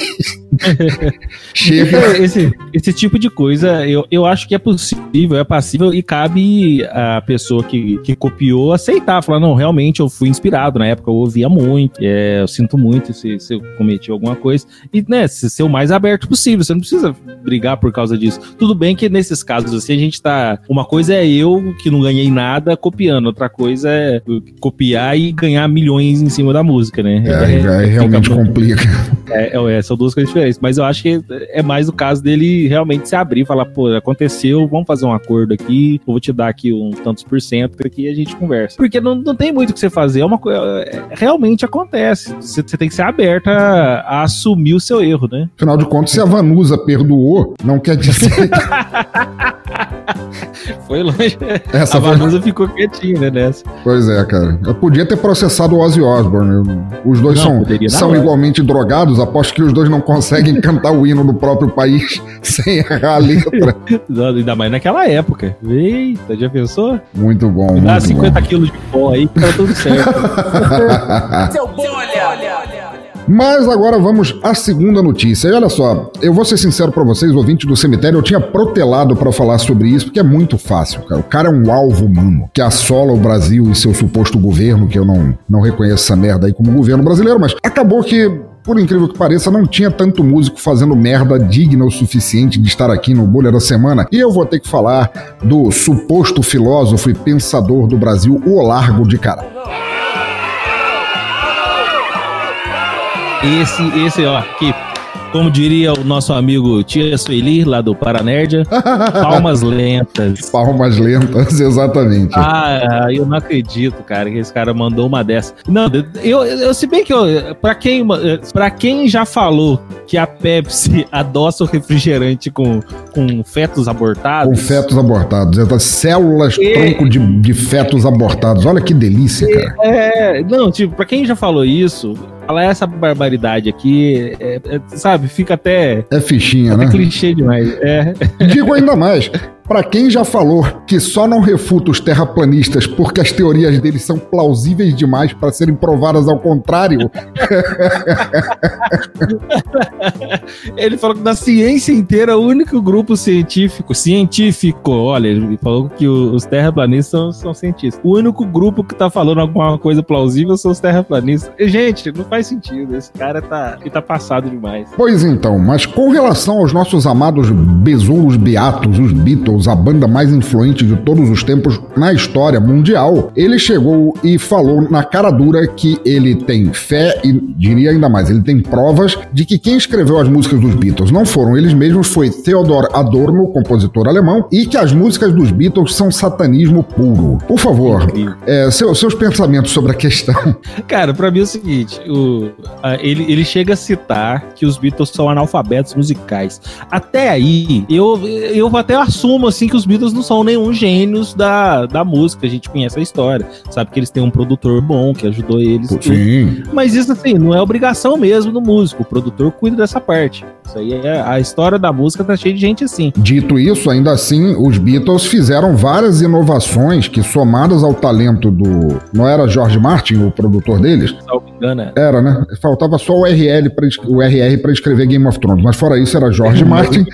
Chega. Esse, esse tipo de coisa eu, eu acho que é possível, é passível e cabe a pessoa que, que copiou aceitar, falar, não, realmente eu fui inspirado, na época eu ouvia muito, é, eu sinto muito se, se eu cometi alguma coisa, e né, se ser o mais aberto possível, você não precisa brigar por causa disso. Tudo bem que nesses casos assim a gente tá, uma coisa é eu que não ganhei nada copiando, outra coisa é copiar e ganhar milhões em cima da música, né? É, aí- aí realmente muito- complica. é, é, são duas coisas diferentes. Mas eu acho que é mais o caso dele realmente se abrir e falar, pô, aconteceu, vamos fazer um acordo aqui, eu vou te dar aqui uns tantos por cento aqui e a gente conversa. Porque não, não tem muito o que você fazer, é uma coisa. é- realmente acontece. Você, você tem que ser aberto a, a assumir o seu erro, né? Afinal de contas, se a Vanusa perdoou, não quer dizer que Foi longe. Essa a foi- Vanusa ficou quietinha, né, nessa. Pois é, cara. Eu podia ter processado o Ozzy Osbourne. Os dois Não, são, são igualmente drogados. Aposto que os dois não conseguem cantar o hino do próprio país sem errar a letra. Ainda mais naquela época. Eita, já pensou? Muito bom, Dá muito 50 quilos de pó aí que tá tudo certo. Seu bolha! Mas agora vamos à segunda notícia. E olha só, eu vou ser sincero pra vocês, ouvintes do cemitério, eu tinha protelado pra falar sobre isso, porque é muito fácil, cara. O cara é um alvo humano que assola o Brasil e seu suposto governo, que eu não, não reconheço essa merda aí como governo brasileiro, mas acabou que por incrível que pareça, não tinha tanto músico fazendo merda digna o suficiente de estar aqui no Bolha da Semana. E eu vou ter que falar do suposto filósofo e pensador do Brasil, o Largo de Cará. Esse, esse, ó, aqui, como diria o nosso amigo Tia Sueli, lá do Paranérdia, palmas lentas. Palmas lentas, exatamente. Ah, eu não acredito, cara, que esse cara mandou uma dessa. Não, eu, eu se bem que eu, pra quem, pra quem já falou que a Pepsi adoça o refrigerante com, com fetos abortados. Com fetos abortados, exato. células E- tronco de, de fetos abortados. Olha que delícia, cara. É, não, tipo, pra quem já falou isso, falar essa barbaridade aqui, é- é, sabe, fica até, É fichinha, até né? clichê demais. É. Digo ainda mais, pra quem já falou que só não refuta os terraplanistas porque as teorias deles são plausíveis demais pra serem provadas ao contrário, Ele falou que da ciência inteira, o único grupo científico, científico, olha, ele falou que os terraplanistas são, são cientistas. O único grupo que tá falando alguma coisa plausível são os terraplanistas. E, gente, não faz sentido. Esse cara tá, ele tá passado demais. Pois então, mas com relação aos nossos amados besouros beatos, os Beatles Beatles a banda mais influente de todos os tempos na história mundial, ele chegou e falou na cara dura que ele tem fé e diria ainda mais, ele tem provas de que quem escreveu as músicas dos Beatles não foram eles mesmos, foi Theodor Adorno, compositor alemão, e que as músicas dos Beatles são satanismo puro. Por favor, é, seu, seus pensamentos sobre a questão. Cara, pra mim é o seguinte: o, a, ele, ele chega a citar que os Beatles são analfabetos musicais. Até aí, eu, eu até assumo assim que os Beatles não são nenhum gênios da, da música. A gente conhece a história. Sabe que eles têm um produtor bom que ajudou eles. Sim. Mas isso assim, não é obrigação mesmo do músico. O produtor cuida dessa parte. Isso aí é a história da música, tá cheia de gente assim. Dito isso, ainda assim, os Beatles fizeram várias inovações que, somadas ao talento do. Não era George Martin, o produtor deles? Engana. Era, né? Faltava só o RL pra, o RR para escrever Game of Thrones, mas fora isso era George Martin,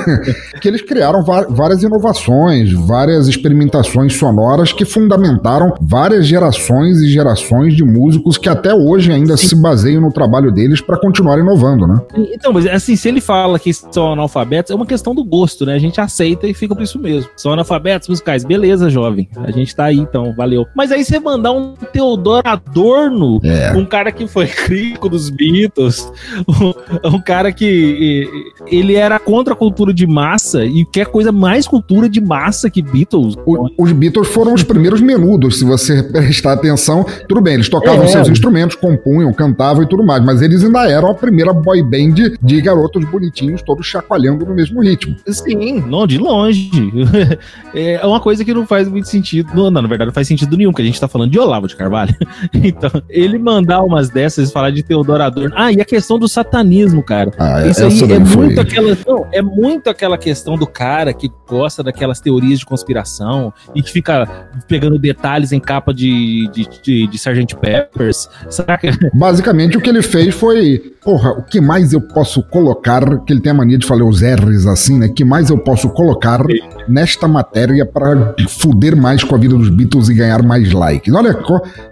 que eles criaram várias inovações, várias experimentações sonoras que fundamentaram várias gerações e gerações de músicos que até hoje ainda se baseiam no trabalho deles para continuar inovando, né? Então, mas assim, se ele fala que são analfabetos, é uma questão do gosto, né? A gente aceita e fica por isso mesmo. São analfabetos musicais, beleza, jovem. A gente tá aí, então, valeu. Mas aí você mandar um Teodoro Adorno, É. um cara que foi crítico dos Beatles, um, um cara que ele era contra a cultura de massa e quer coisa mais cultura de massa que Beatles. O- os Beatles foram os primeiros menudos, se você prestar atenção. Tudo bem, eles tocavam É. seus instrumentos, compunham, cantavam e tudo mais, mas eles ainda eram a primeira boy band de garotos bonitinhos, todos chacoalhando no mesmo ritmo. Sim, não, de longe. É uma coisa que não faz muito sentido. Não, não, na verdade, não faz sentido nenhum, porque a gente tá falando de Olavo de Carvalho. Então, ele mandar umas dessas e falar de Teodoro Adorno. Ah, e a questão do satanismo, cara. Ah, Isso aí é muito aquela. Não, é muito aquela questão do cara que gosta daquelas teorias de conspiração e que fica pegando detalhes em capa de, de, de, de Sgt. Peppers, saca? Basicamente, o que ele fez foi: porra, o que mais eu posso colocar? Que ele tem a mania de falar os R's assim, né? que mais eu posso colocar nesta matéria para fuder mais com a vida dos Beatles e ganhar mais likes? Olha,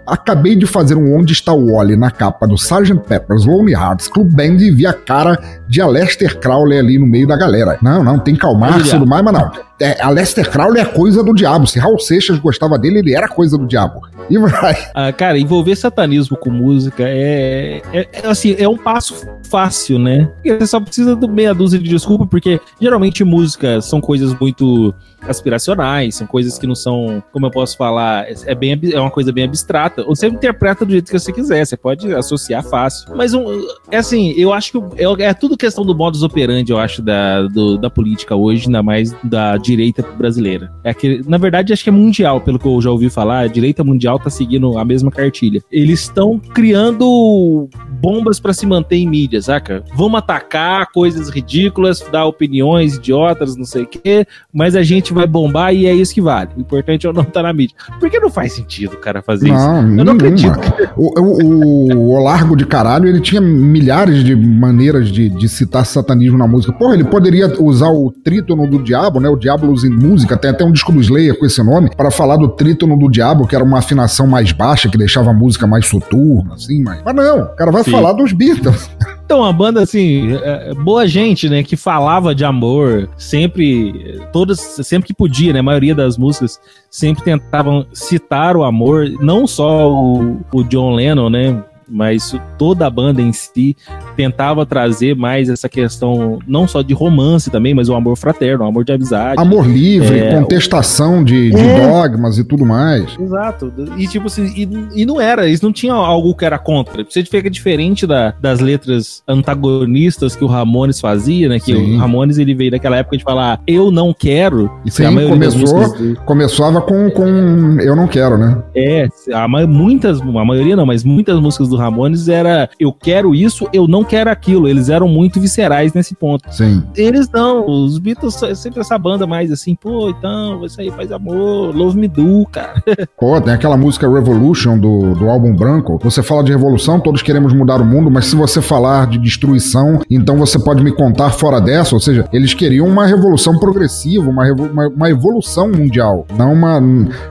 acabei de fazer um Onde Está o Wally na capa do Sgt. Pepper's Lonely Hearts Club Band e vi a cara de Aleister Crowley ali no meio da galera. Não, não, tem Karl Marx e tudo mais, mas não. Okay. É, Aleister Crowley é coisa do diabo. Se Raul Seixas gostava dele, ele era coisa do diabo. E vai. Ah, cara, envolver satanismo com música é, é, é, assim, é um passo fácil, né? Você só precisa de meia dúzia de desculpa, porque geralmente música são coisas muito aspiracionais, são coisas que não são, como eu posso falar, é, é bem, é uma coisa bem abstrata. Você interpreta do jeito que você quiser, você pode associar fácil. Mas um, é assim, eu acho que é, é tudo questão do modus operandi, eu acho, da, do- da política hoje, ainda mais da direita brasileira. É que, na verdade, acho que é mundial, pelo que eu já ouvi falar, a direita mundial tá seguindo a mesma cartilha. Eles estão criando bombas pra se manter em mídia, saca? Vamos atacar coisas ridículas, dar opiniões idiotas, não sei o quê, mas a gente vai bombar e é isso que vale. O importante é não estar na mídia. Porque não faz sentido o cara fazer isso. Não, Eu não nenhuma. acredito. O, o, o, o Largo de Caralho, ele tinha milhares de maneiras de, de citar satanismo na música. Porra, ele poderia usar o trítono do diabo, né? O Diabolos em música, tem até um disco do Slayer com esse nome, para falar do trítono do diabo, que era uma afinação mais baixa, que deixava a música mais soturna, assim, mas... Mas não, o cara vai Sim. falar dos Beatles. Então, a banda, assim, é, boa gente, né? Que falava de amor, sempre, todas, sempre que podia, né? A maioria das músicas sempre tentavam citar o amor, não só o, o John Lennon, né? Mas toda a banda em si tentava trazer mais essa questão, não só de romance também, mas o amor fraterno, o amor de amizade. Amor livre, É, contestação de, de É. dogmas e tudo mais. Exato. E tipo assim, e, e não era, eles não tinham algo que era contra. Você fica diferente da- das letras antagonistas que o Ramones fazia, né? Que Sim. o Ramones ele veio daquela época de falar, eu não quero. E a sim, das começou, músicas começava com, com Eu Não Quero, né? É, a, muitas, a maioria não, mas muitas músicas do Ramones era eu quero isso, eu não quero aquilo. Eles eram muito viscerais nesse ponto. Sim. Eles não, os Beatles é sempre essa banda mais assim, pô, então, isso aí faz amor, love me do, cara. Pô, tem aquela música Revolution do, do álbum branco. Você fala de revolução, todos queremos mudar o mundo, mas se você falar de destruição, então você pode me contar fora dessa. Ou seja, eles queriam uma revolução progressiva, uma, revo- uma, uma evolução mundial, não uma,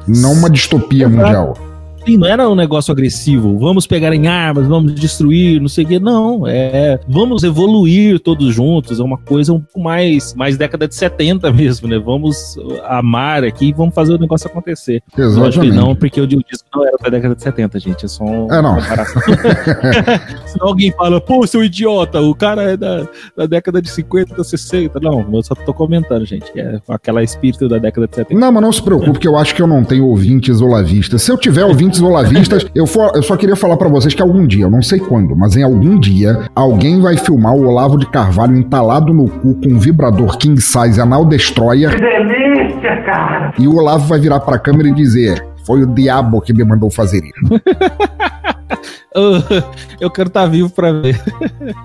não uma distopia mundial. Sim, não era um negócio agressivo. Vamos pegar em armas, vamos destruir, não sei o quê. Não, é. Vamos evoluir todos juntos. É uma coisa um pouco mais, mais década de 70 mesmo, né? Vamos amar aqui e vamos fazer o negócio acontecer. Exatamente. Lógico que não, porque o disco não era da década de 70, gente. É só um. É, não. Se alguém fala, pô, seu idiota, o cara é da, da década de 50, 60. Não, eu só tô comentando, gente. É aquela espírito da década de 70. Não, mas não se preocupe, que eu acho que eu não tenho ouvintes olavistas. Se eu tiver ouvintes olavistas, eu, for, eu só queria falar pra vocês que algum dia, eu não sei quando, mas em algum dia, alguém vai filmar o Olavo de Carvalho entalado no cu com um vibrador king size anal destroyer. Que delícia, cara! E o Olavo vai virar pra câmera e dizer: Foi o diabo que me mandou fazer isso. Eu quero estar vivo pra ver.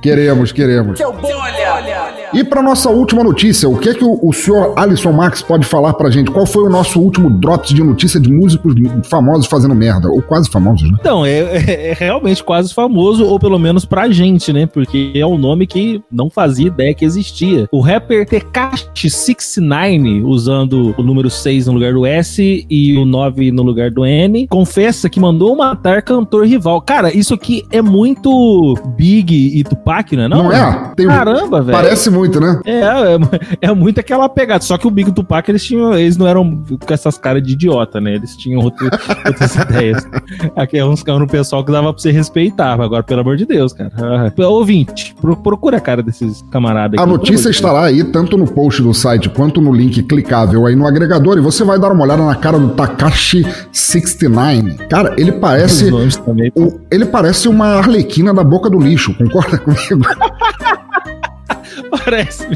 Queremos, queremos. Seu bom, olha, olha. E para nossa última notícia, o que é que o, o senhor Alisson Max pode falar pra gente? Qual foi o nosso último drops de notícia de músicos famosos fazendo merda? Ou quase famosos, né? Então, é, é- é realmente quase famoso, ou pelo menos pra gente, né? Porque é um nome que não fazia ideia que existia. O rapper Tekashi 69, usando o número 6 no lugar do S e o 9 no lugar do N, confessa que mandou matar cantor rival. Cara, isso aqui é muito Big e Tupac, não é? Não, Não é? Tem um- Caramba, velho. Parece muito, né? É, é, é muito aquela pegada. Só que o Big Tupac, eles tinham. Eles não eram com essas caras de idiota, né? Eles tinham outro- outras ideias. Aqui é uns caras no pessoal que dava pra você respeitar. Agora, pelo amor de Deus, cara. Ah, Ouvinte, pro- procura a cara desses camaradas A aqui, notícia pelo estará aí tanto no post do site quanto no link clicável aí no agregador e você vai dar uma olhada na cara do Takashi 69. Cara, ele parece o- ele parece uma arlequina da boca do lixo, concorda comigo? Parece.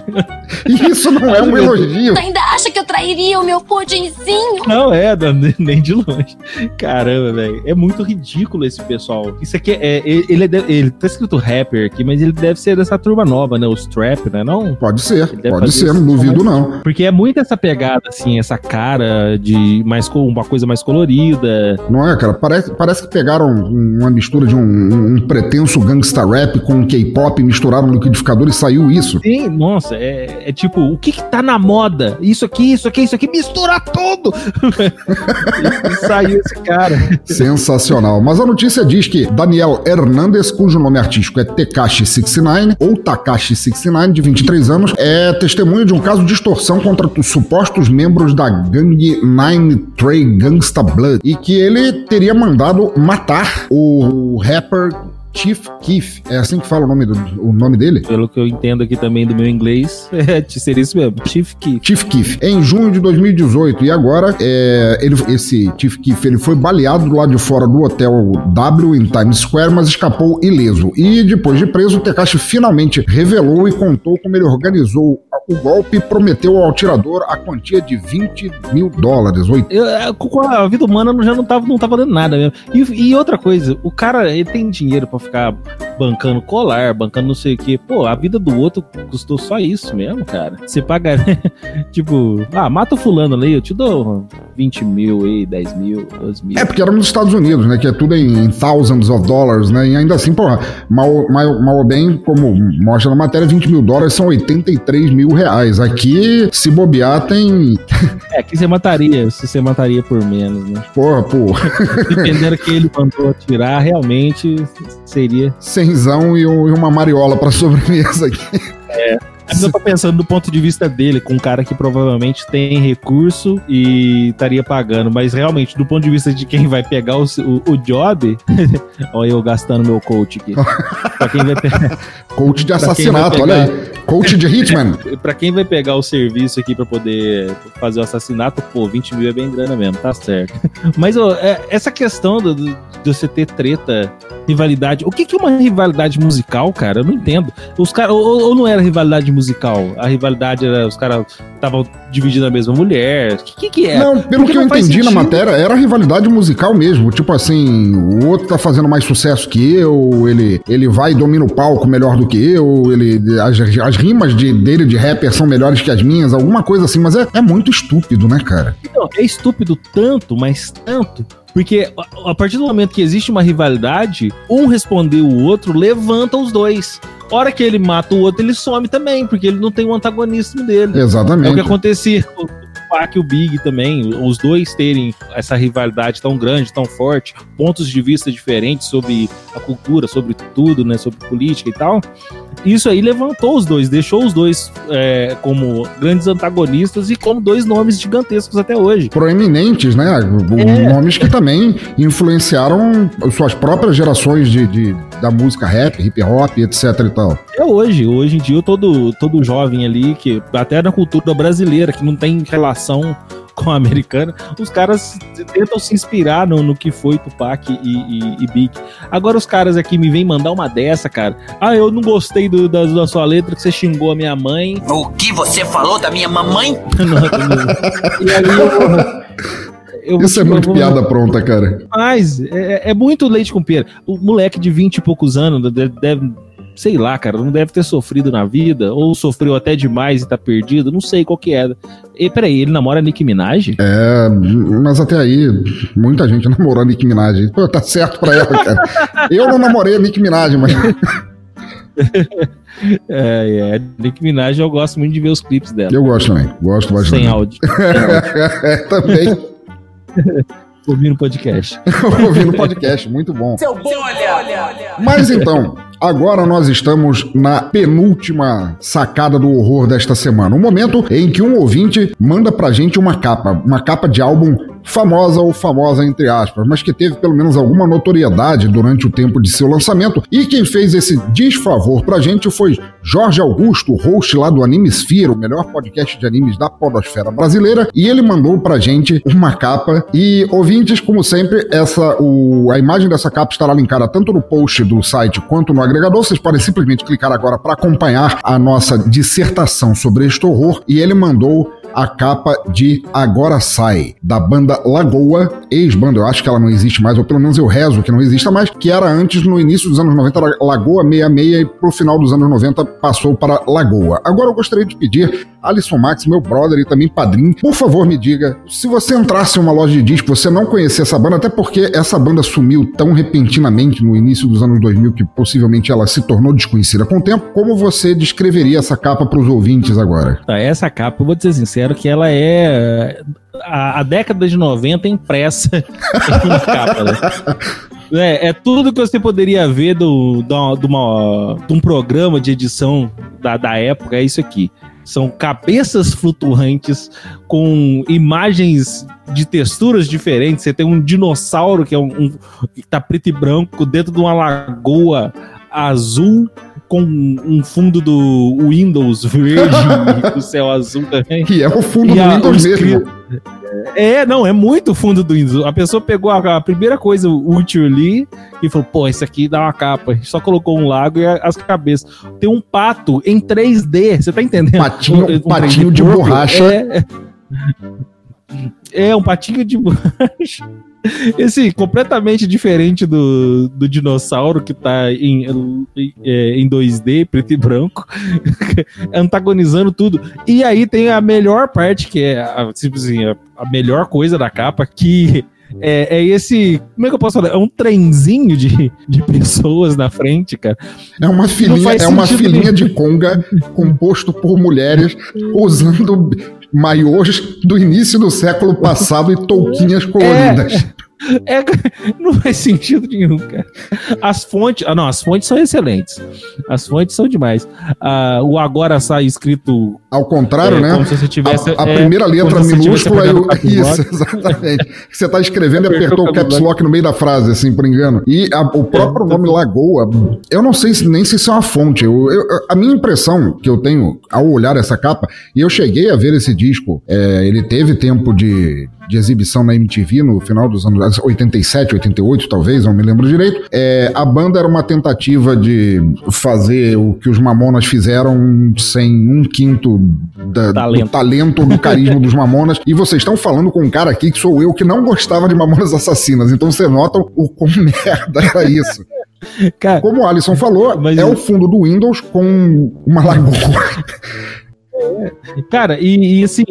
Isso não é um elogio. Ainda acha que eu trairia o meu pudinzinho? Não é, Dan, nem de longe. Caramba, velho. É muito ridículo esse pessoal. Isso aqui é. Ele, é ele tá escrito rapper aqui, mas ele deve ser dessa turma nova, né? Os trap, né? Não? Pode ser, pode ser, não duvido não. Porque é muito essa pegada, assim, essa cara de mais uma coisa mais colorida. Não é, cara? Parece, parece que pegaram uma mistura de um, um- um pretenso gangsta rap com K-pop, misturaram no liquidificador e saiu isso. Sim, nossa, é, é tipo, o que que tá na moda? Isso aqui, isso aqui, isso aqui, mistura tudo! e, e saiu esse cara. Sensacional. Mas a notícia diz que Daniel Hernandes, cujo nome artístico é Tekashi69, ou Takashi69, de 23 anos, é testemunha de um caso de extorsão contra os supostos membros da gangue Nine Trey Gangsta Blood e que ele teria mandado matar o rapper Chief Keef. É assim que fala o nome, do, o nome dele? Pelo que eu entendo aqui também do meu inglês, é, seria isso mesmo, Chief Keef. Chief Keef, em junho de 2018. E agora, é, ele, esse Chief Keef ele foi baleado do lado de fora do hotel W em Times Square, mas escapou ileso. E depois de preso, o Tekashi finalmente revelou e contou como ele organizou o golpe e prometeu ao atirador a quantia de 20 mil dólares. Eu, é, com a vida humana já não tava, não tava dando nada mesmo. E, e outra coisa, o cara ele tem dinheiro pra ficar bancando colar, bancando não sei o que. Pô, a vida do outro custou só isso mesmo, cara. Você paga, tipo, ah, mata o fulano ali, eu te dou 20 mil aí, 10 mil, 12 mil. É, porque era nos Estados Unidos, né? Que é tudo em, em thousands of dollars, né? E ainda assim, pô, mal, mal, mal ou bem, como mostra na matéria, 20 mil dólares são 83 mil reais. Aqui, se bobear, tem. É, que você mataria, se você mataria por menos, né? Porra, pô. Dependendo que ele mandou atirar, realmente seria. Cenzão e, um- e uma mariola pra sobremesa aqui. É. Mas eu tô pensando do ponto de vista dele, com um cara que provavelmente tem recurso e estaria pagando, mas realmente, do ponto de vista de quem vai pegar o, o, o job, olha eu gastando meu coach aqui. pra quem vai pegar. Coach de assassinato, olha pegar- aí. Coach de Hitman. Pra quem vai pegar o serviço aqui pra poder fazer o assassinato, pô, 20 mil é bem grana mesmo, tá certo. Mas ó, é- essa questão do, do- de você ter treta, rivalidade. O que, que é uma rivalidade musical, cara? Eu não entendo. Os cara, ou, ou não era rivalidade musical? A rivalidade era. Os caras estavam dividindo a mesma mulher. O que, que, que é? Não, pelo Porque que eu entendi na matéria, era rivalidade musical mesmo. Tipo assim, o outro tá fazendo mais sucesso que eu, ele, ele vai e domina o palco melhor do que eu, ele, as, as rimas de, dele de rapper são melhores que as minhas, alguma coisa assim, mas é, é muito estúpido, né, cara? Então, é estúpido tanto, mas tanto. Porque a- partir do momento que existe uma rivalidade, um responder o outro levanta os dois. Hora que ele mata o outro, ele some também, porque ele não tem um antagonismo dele. Exatamente. É o que acontecia. Tupac e o Big também, os dois terem essa rivalidade tão grande, tão forte, pontos de vista diferentes sobre a cultura, sobre tudo, né, sobre política e tal. Isso aí levantou os dois, deixou os dois é, como grandes antagonistas e como dois nomes gigantescos até hoje. Proeminentes, né? É. Nomes que também influenciaram suas próprias gerações de, de- da música rap, hip hop, etc e tal. É hoje, hoje em dia, todo, todo jovem ali, que até na cultura brasileira, que não tem relação com a americana, os caras tentam se inspirar no, no que foi Tupac e, e, e Big. Agora os caras aqui me vêm mandar uma dessa, cara. Ah, eu não gostei do- da, da sua letra que você xingou a minha mãe. O que você falou da minha mamãe? e aí eu, eu Isso é muito vou- piada pronta, cara. Mas é, é muito leite com pera. O moleque de 20 e poucos anos deve- sei lá, cara, não deve ter sofrido na vida, ou sofreu até demais e tá perdido, não sei qual que é. E, peraí, ele namora a Nicki Minaj? É, mas até aí, muita gente namorou a Nicki Minaj. Pô, tá certo pra ela, cara. Eu não namorei a Nicki Minaj, mas. É, é. Nicki Minaj eu gosto muito de ver os clipes dela. Eu gosto também. Gosto bastante. Sem áudio. É, também. Ouvindo podcast. Ouvindo podcast, muito bom. Seu bom, olha, Mas então, agora nós estamos na penúltima sacada do horror desta semana. Um momento em que um ouvinte manda pra gente uma capa, uma capa de álbum famosa ou famosa entre aspas, mas que teve pelo menos alguma notoriedade durante o tempo de seu lançamento. E quem fez esse desfavor pra gente foi Jorge Augusto, host lá do Animesphere, o melhor podcast de animes da podosfera brasileira, e ele mandou pra gente uma capa e ouvintes, como sempre, essa o, a imagem dessa capa estará linkada tanto no post do site quanto no agregador. Vocês podem simplesmente clicar agora para acompanhar a nossa dissertação sobre este horror e ele mandou a capa de Agora Sai, da banda Lagoa, ex-banda, eu acho que ela não existe mais, ou pelo menos eu rezo que não exista mais, que era antes, no início dos anos 90, era Lagoa 66 e pro final dos anos 90 passou para Lagoa. Agora eu gostaria de pedir, Alisson Max, meu brother e também padrinho, por favor me diga, se você entrasse em uma loja de disco, você não conhecia essa banda, até porque essa banda sumiu tão repentinamente no início dos anos 2000 que possivelmente ela se tornou desconhecida com o tempo, como você descreveria essa capa para os ouvintes agora? Tá, essa capa, vou dizer sincero que ela é a, a década de 90 impressa em capa, né? É, é tudo que você poderia ver do, do, de uma- de um programa de edição da, da época, é isso aqui. São cabeças flutuantes com imagens de texturas diferentes. Você tem um dinossauro que é um, um- que tá preto e branco dentro de uma lagoa azul com um fundo do Windows verde e o céu azul também. Que é o fundo E do a- Windows mesmo. É, não, é muito fundo do Windows. A pessoa pegou a, a primeira coisa útil ali e falou: pô, isso aqui dá uma capa. Só colocou um lago e a- as cabeças. Tem um pato em 3D, você tá entendendo? Patinho, Um- um patinho de borracha. É, é, um patinho de borracha. Esse completamente diferente do, do dinossauro que tá em, é, em 2D, preto e branco, antagonizando tudo. E aí tem a melhor parte, que é a, tipo assim, a, melhor coisa da capa, que é, é esse. Como é que eu posso falar? É um trenzinho de, de pessoas na frente, cara. É uma filinha, é uma filinha de conga composto por mulheres usando maiôs do início do século passado e touquinhas coloridas. É, não faz sentido nenhum, cara. As fontes. Ah, não, as fontes são excelentes. As fontes são demais. Ah, o agora sai escrito. Ao contrário, é, né? Como se você tivesse. a, a é, primeira letra minúscula e pegado o. Isso, exatamente. Você tá escrevendo e Apertou o caps lock no meio da frase, assim, por engano. E a- o próprio nome Lagoa, eu não sei se, nem se isso é uma fonte. Eu- eu- a minha impressão que eu tenho ao olhar essa capa, e eu cheguei a ver esse disco, é, ele teve tempo de, de exibição na MTV no final dos anos 87, 88, talvez, não me lembro direito. É, a banda era uma tentativa de fazer o que os Mamonas fizeram sem um quinto da- Talento. do talento, do carisma dos Mamonas. E vocês estão falando com um cara aqui que sou eu que não gostava de Mamonas Assassinas. Então vocês notam o quão merda era isso. Cara, Como o Alisson falou, é o fundo do Windows com uma lagoa. Cara, e, e, assim,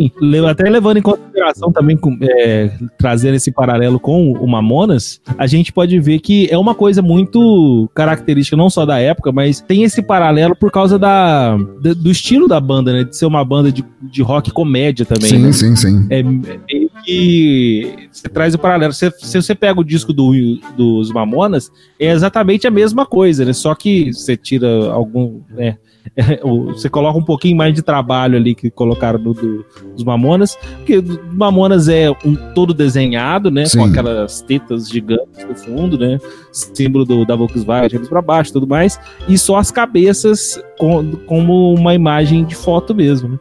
até levando em consideração também, com, é, trazendo esse paralelo com o Mamonas, a gente pode ver que é uma coisa muito característica não só da época, mas tem esse paralelo por causa da, do estilo da banda, né? De ser uma banda de, de rock comédia também. Sim, né? sim, sim. É, é meio que você traz o paralelo. Se, se você pega o disco do, dos Mamonas, é exatamente a mesma coisa, né? Só que você tira algum. Né? você coloca um pouquinho mais de trabalho ali que colocaram no do, dos Mamonas, porque o Mamonas é um todo desenhado, né, Sim. com aquelas tetas gigantes no fundo, né, símbolo do, da Volkswagen, para baixo, tudo mais, e só as cabeças com, como uma imagem de foto mesmo, né.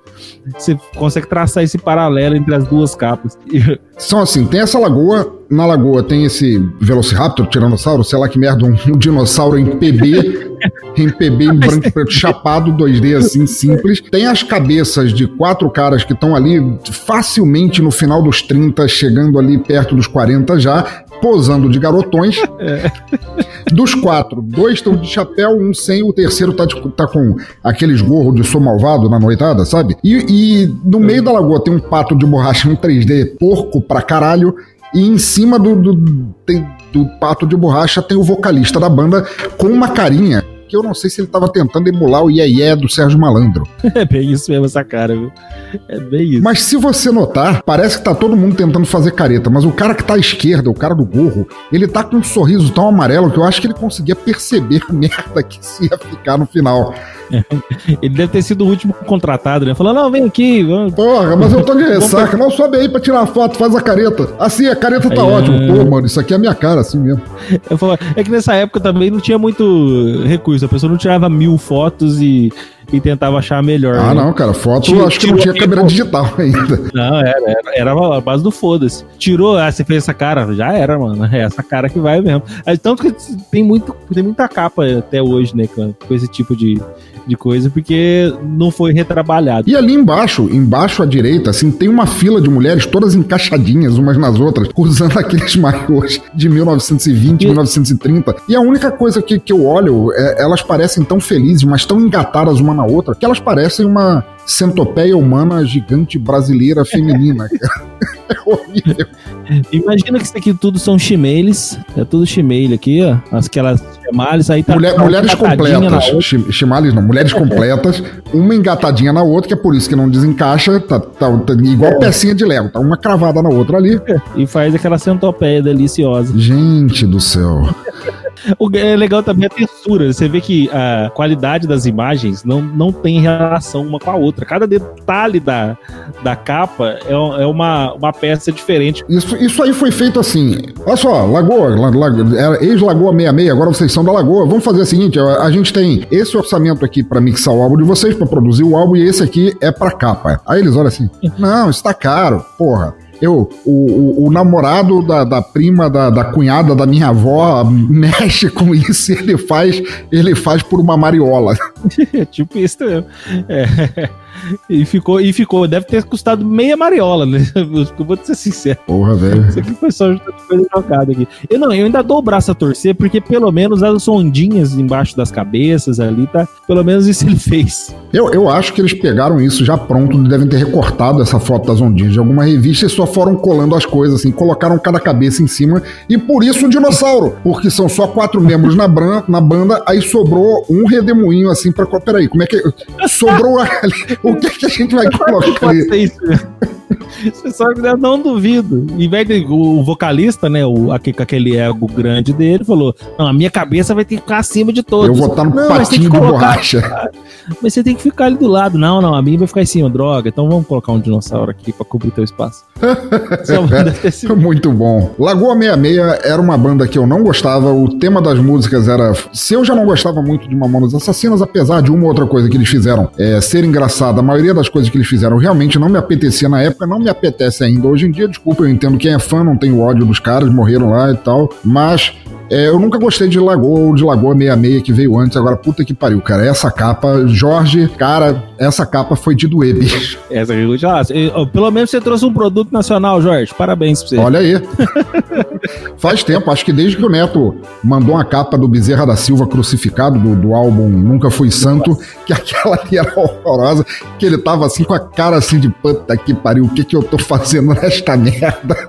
Você consegue traçar esse paralelo entre as duas capas. São assim, tem essa lagoa, na lagoa tem esse Velociraptor, Tiranossauro, sei lá que merda, um, um dinossauro em PB, em PB em branco e preto, chapado 2D assim, simples. Tem as cabeças de quatro caras que estão ali facilmente no final dos 30, chegando ali perto dos 40 já, posando de garotões. Dos quatro, dois estão de chapéu, um sem, o terceiro tá, de- tá com aqueles gorros de sou malvado na noitada, sabe? E, e no meio da lagoa tem um pato de borracha, um 3D porco pra caralho, e em cima do, do, do pato de borracha tem o vocalista da banda com uma carinha que eu não sei se ele tava tentando emular o Iê Iê do Sérgio Malandro. É bem isso mesmo, essa cara, viu? É bem isso. Mas se você notar, parece que tá todo mundo tentando fazer careta, mas o cara que tá à esquerda, o cara do gorro, ele tá com um sorriso tão amarelo que eu acho que ele conseguia perceber a merda que se ia ficar no final. Ele deve ter sido o último contratado, né? Falando, não, vem aqui. Vamos. Porra, mas eu tô de ressaca. Não, sobe aí pra tirar a foto, faz a careta. Assim, a careta tá Aí, ótima. é. Pô, mano, isso aqui é a minha cara, assim mesmo. Eu falo, é que nessa época também não tinha muito recurso. A pessoa não tirava mil fotos e, e tentava achar a melhor. Ah, né? não, cara, foto Tirou- acho que não tinha câmera digital ainda. Não, era, era, era a base do foda-se. Tirou, ah, você fez essa cara, já era, mano. É essa cara que vai mesmo. Aí, tanto que tem, muito, tem muita capa até hoje, né, com, com esse tipo de, de coisa, porque não foi retrabalhado. E ali embaixo, embaixo à direita, assim, tem uma fila de mulheres todas encaixadinhas umas nas outras, usando aqueles maiôs de 1920, 1930. E a única coisa que, que eu olho, é, elas parecem tão felizes, mas tão engatadas uma na outra, que elas parecem uma centopeia humana gigante brasileira feminina. cara. É horrível. Imagina que isso aqui tudo são chimeles. É tudo chimele aqui, ó. Aquelas chimales aí tá. Mulher- tá mulheres completas, chimales não, mulheres completas, uma engatadinha na outra, que é por isso que não desencaixa, tá, tá- tá igual pecinha de Lego, tá uma cravada na outra ali. E faz aquela centopeia deliciosa. Gente do céu. O é legal também a textura. Você vê que a qualidade das imagens não, não tem relação uma com a outra. Cada detalhe da, da capa é, é uma, uma peça diferente. Isso, isso aí foi feito assim. Olha só, Lagoa, la, la, era ex-Lagoa 66, agora vocês são da Lagoa. Vamos fazer o seguinte: a, a gente tem esse orçamento aqui pra mixar o álbum de vocês, pra produzir o álbum, e esse aqui é pra capa. Aí eles olham assim: não, isso tá caro, porra. Eu, o, o, o namorado da, da prima, da, da cunhada da minha avó mexe com isso e ele faz, ele faz por uma mariola. tipo isso mesmo. É. E ficou, e ficou, deve ter custado meia mariola, né? Eu vou ser sincero. Porra, velho. Isso aqui foi só coisa jogada aqui. Eu não, eu ainda dou o braço a torcer, porque pelo menos as ondinhas embaixo das cabeças ali, tá? Pelo menos isso ele fez. Eu, eu acho que eles pegaram isso já pronto, devem ter recortado essa foto das ondinhas de alguma revista e só foram colando as coisas assim, colocaram cada cabeça em cima e por isso um dinossauro, porque são só quatro membros na, bran, na banda, aí sobrou um redemoinho assim pra. Peraí, como é que. Sobrou ali. O que, que a gente vai colocar Pode ser isso mesmo. Sabe que eu não duvido. Em vez de o vocalista, né, o, aque- com aquele ego grande dele, falou: Não, a minha cabeça vai ter que ficar acima de todos. Eu vou estar no Não, patinho de colocar- borracha. Mas você tem que ficar ali do lado. Não, não, a minha vai ficar em cima, droga. Então vamos colocar um dinossauro aqui pra cobrir teu espaço. Só sido- Muito bom. Lagoa 66 era uma banda que eu não gostava. O tema das músicas era. Se eu já não gostava muito de Mamonas Assassinas, apesar de uma ou outra coisa que eles fizeram é, ser engraçada, a maioria das coisas que eles fizeram realmente não me apetecia na época, não me apetece ainda hoje em dia. Desculpa, eu entendo quem é fã, não tem ódio dos caras, morreram lá e tal. Mas É, eu nunca gostei de Lagoa ou de Lagoa 66 que veio antes. Agora, puta que pariu, cara. Essa capa, Jorge, cara, essa capa foi de doer, bicho. Essa aqui eu já Pelo menos você trouxe um produto nacional, Jorge. Parabéns pra você. Olha aí. Faz tempo, acho que desde que o Neto mandou uma capa do Bezerra da Silva crucificado, do, do álbum Nunca Fui Santo, que aquela ali era horrorosa, que ele tava assim com a cara assim de puta que pariu, o que que eu tô fazendo nesta merda?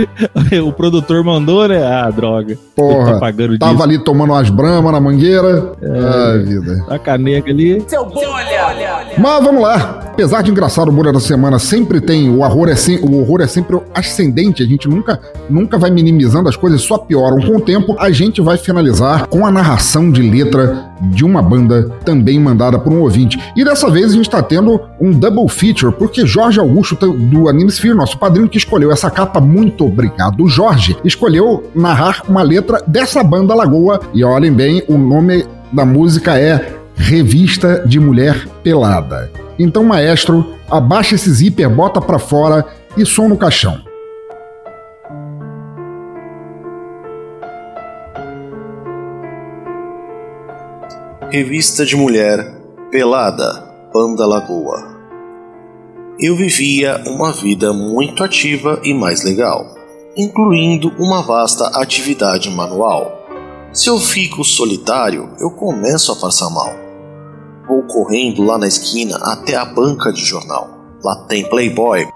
o produtor mandou, né? Ah, droga. Porra, tá pagando tava disso. ali tomando umas bramas na mangueira. É, Ai, vida. A caneca ali. Seu bolha! Mas vamos lá. Apesar de engraçado o Bolha da Semana sempre tem, o horror é, sem, o horror é sempre ascendente, a gente nunca, nunca vai minimizando as coisas, só pioram. Com o tempo, a gente vai finalizar com a narração de letra de uma banda também mandada por um ouvinte. E dessa vez a gente está tendo um double feature, porque Jorge Augusto do Anime Sphere, nosso padrinho que escolheu essa capa muito obrigado, Jorge, escolheu narrar uma letra dessa banda Lagoa. E olhem bem, o nome da música é Revista de Mulher Pelada. Então, maestro, abaixa esse zíper, bota pra fora e som no caixão. Revista de Mulher Pelada, Banda Lagoa eu vivia uma vida muito ativa e mais legal, incluindo uma vasta atividade manual. Se eu fico solitário, eu começo a passar mal. Vou correndo lá na esquina até a banca de jornal. Lá tem Playboy,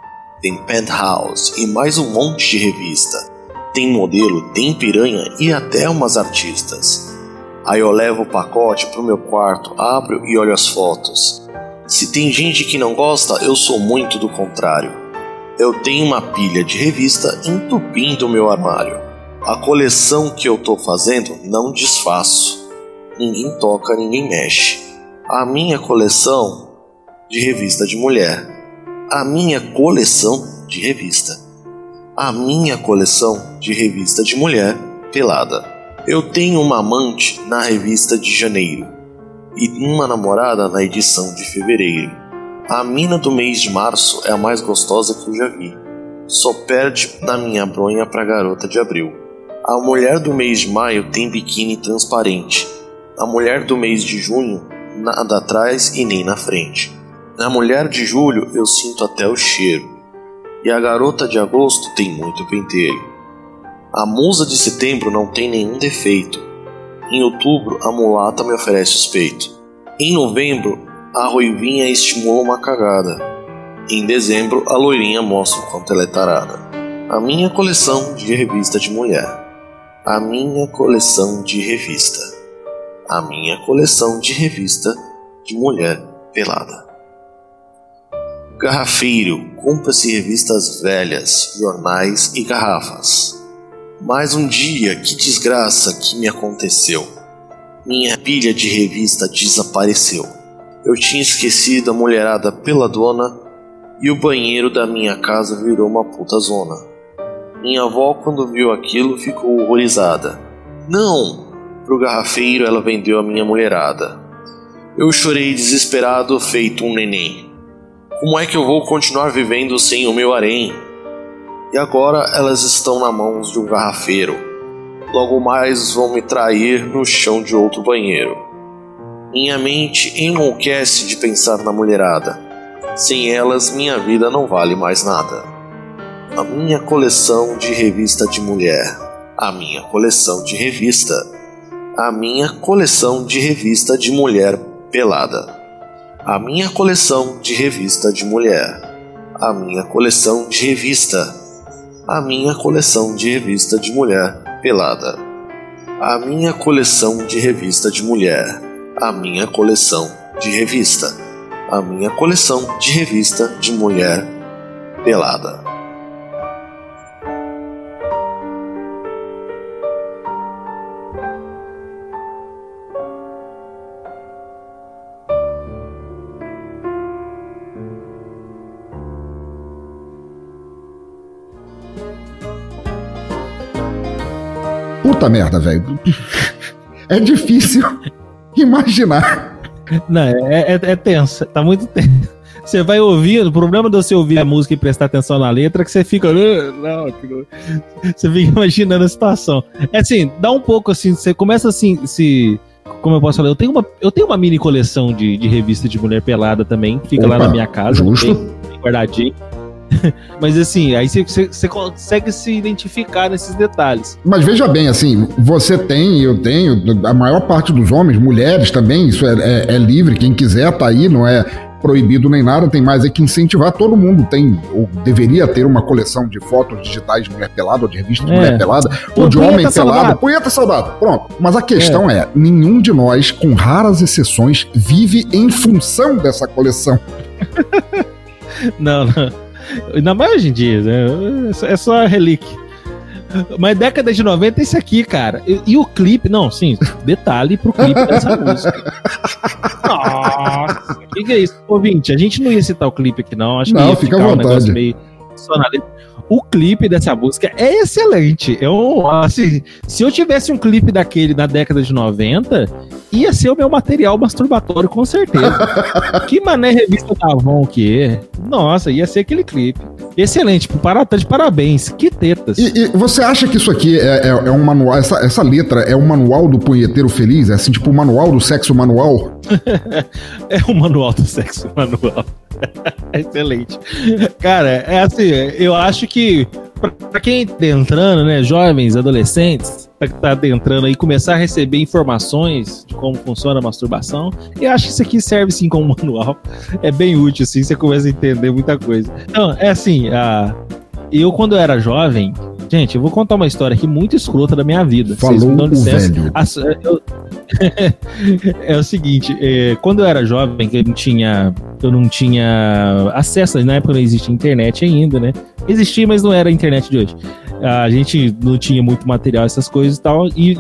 tem Penthouse e mais um monte de revista. Tem modelo, tem piranha e até umas artistas. Aí eu levo o pacote pro meu quarto, abro e olho as fotos. Se tem gente que não gosta, eu sou muito do contrário. Eu tenho uma pilha de revista entupindo o meu armário. A coleção que eu tô fazendo não desfaço. Ninguém toca, ninguém mexe. A minha coleção de revista de mulher. A minha coleção de revista. A minha coleção de revista de mulher pelada. Eu tenho uma amante na revista de janeiro e uma namorada na edição de fevereiro. A mina do mês de março é a mais gostosa que eu já vi. Só perde da minha bronha pra garota de abril. A mulher do mês de maio tem biquíni transparente. A mulher do mês de junho, nada atrás e nem na frente. Na mulher de julho eu sinto até o cheiro. E a garota de agosto tem muito pentelho. A musa de setembro não tem nenhum defeito. Em outubro, a mulata me oferece os peitos. Em novembro, a ruivinha estimula uma cagada. Em dezembro, a loirinha mostra o quanto ela é tarada. A minha coleção de revista de mulher. A minha coleção de revista. A minha coleção de revista de mulher pelada. Garrafeiro, compra-se revistas velhas, jornais e garrafas. Mais um dia, que desgraça que me aconteceu. Minha pilha de revista desapareceu. Eu tinha esquecido a mulherada pela dona e o banheiro da minha casa virou uma puta zona. Minha avó, quando viu aquilo, ficou horrorizada. Não! Pro garrafeiro ela vendeu a minha mulherada. Eu chorei desesperado, feito um neném. Como é que eu vou continuar vivendo sem o meu harém? E agora elas estão na mãos de um garrafeiro. Logo mais vão me trair no chão de outro banheiro. Minha mente enlouquece de pensar na mulherada. Sem elas, minha vida não vale mais nada. A minha coleção de revista de mulher. A minha coleção de revista. A minha coleção de revista de mulher pelada. A minha coleção de revista de mulher. A minha coleção de revista a minha coleção de revista de mulher pelada. A minha coleção de revista de mulher. A minha coleção de revista. A minha coleção de revista de mulher pelada. Merda, velho. É difícil imaginar. Não, é, é, é tenso. Tá muito tenso. Você vai ouvindo, o problema de você ouvir a música e prestar atenção na letra é que você fica. "Ah, Não, que não." você fica imaginando a situação. É assim, dá um pouco assim, você começa assim, se. Como eu posso falar, eu tenho uma, eu tenho uma mini coleção de, de revista de mulher pelada também, fica lá Opa, na minha casa. justo. guardadinho. Mas assim, aí você, consegue se identificar nesses detalhes. Mas veja bem, assim, você tem, eu tenho, a maior parte dos homens, mulheres também, isso é, é- é livre, quem quiser tá aí, não é proibido nem nada, tem mais é que incentivar, todo mundo tem, ou deveria ter uma coleção de fotos digitais de mulher pelada, ou de revista de É. mulher pelada, Pô, ou de homem pelado, punheta saudável, pronto. Mas a questão é. nenhum de nós, com raras exceções, vive em função dessa coleção. Não, não. Ainda mais hoje em dia, né? É só- relíquia. Mas década de 90 é esse aqui, cara. E, e o clipe, não, sim, detalhe pro clipe dessa música. Nossa, o que, que é isso? Ouvinte, a gente não ia citar o clipe aqui, não. Acho que Não, ia fica à ficar um vontade. negócio meio O clipe dessa música é excelente. Um, assim, se eu tivesse um clipe daquele na década de 90, ia ser o meu material masturbatório, com certeza. que mané revista da Avon que é? Nossa, ia ser aquele clipe. Excelente, para, de parabéns. Que tetas. E, e você acha que isso aqui é, é- é um manual, essa, essa letra é um manual do punheteiro feliz? É assim, tipo o manual do sexo manual? é o manual do sexo manual. Excelente. Cara, é assim, eu acho que pra- pra quem tá entrando, né, jovens, adolescentes, pra que tá adentrando aí, começar a receber informações de como funciona a masturbação, eu acho que isso aqui serve sim como manual. É bem útil, assim, você começa a entender muita coisa. Não, é assim, a... eu quando eu era jovem, gente, eu vou contar uma história aqui muito escrota da minha vida. Vocês Falou me dão licença. velho. É o seguinte, é, quando eu era jovem, que eu não tinha, eu não tinha acesso, na época não existia internet ainda, né? Existia, mas não era a internet de hoje. A gente não tinha muito material, essas coisas e tal. E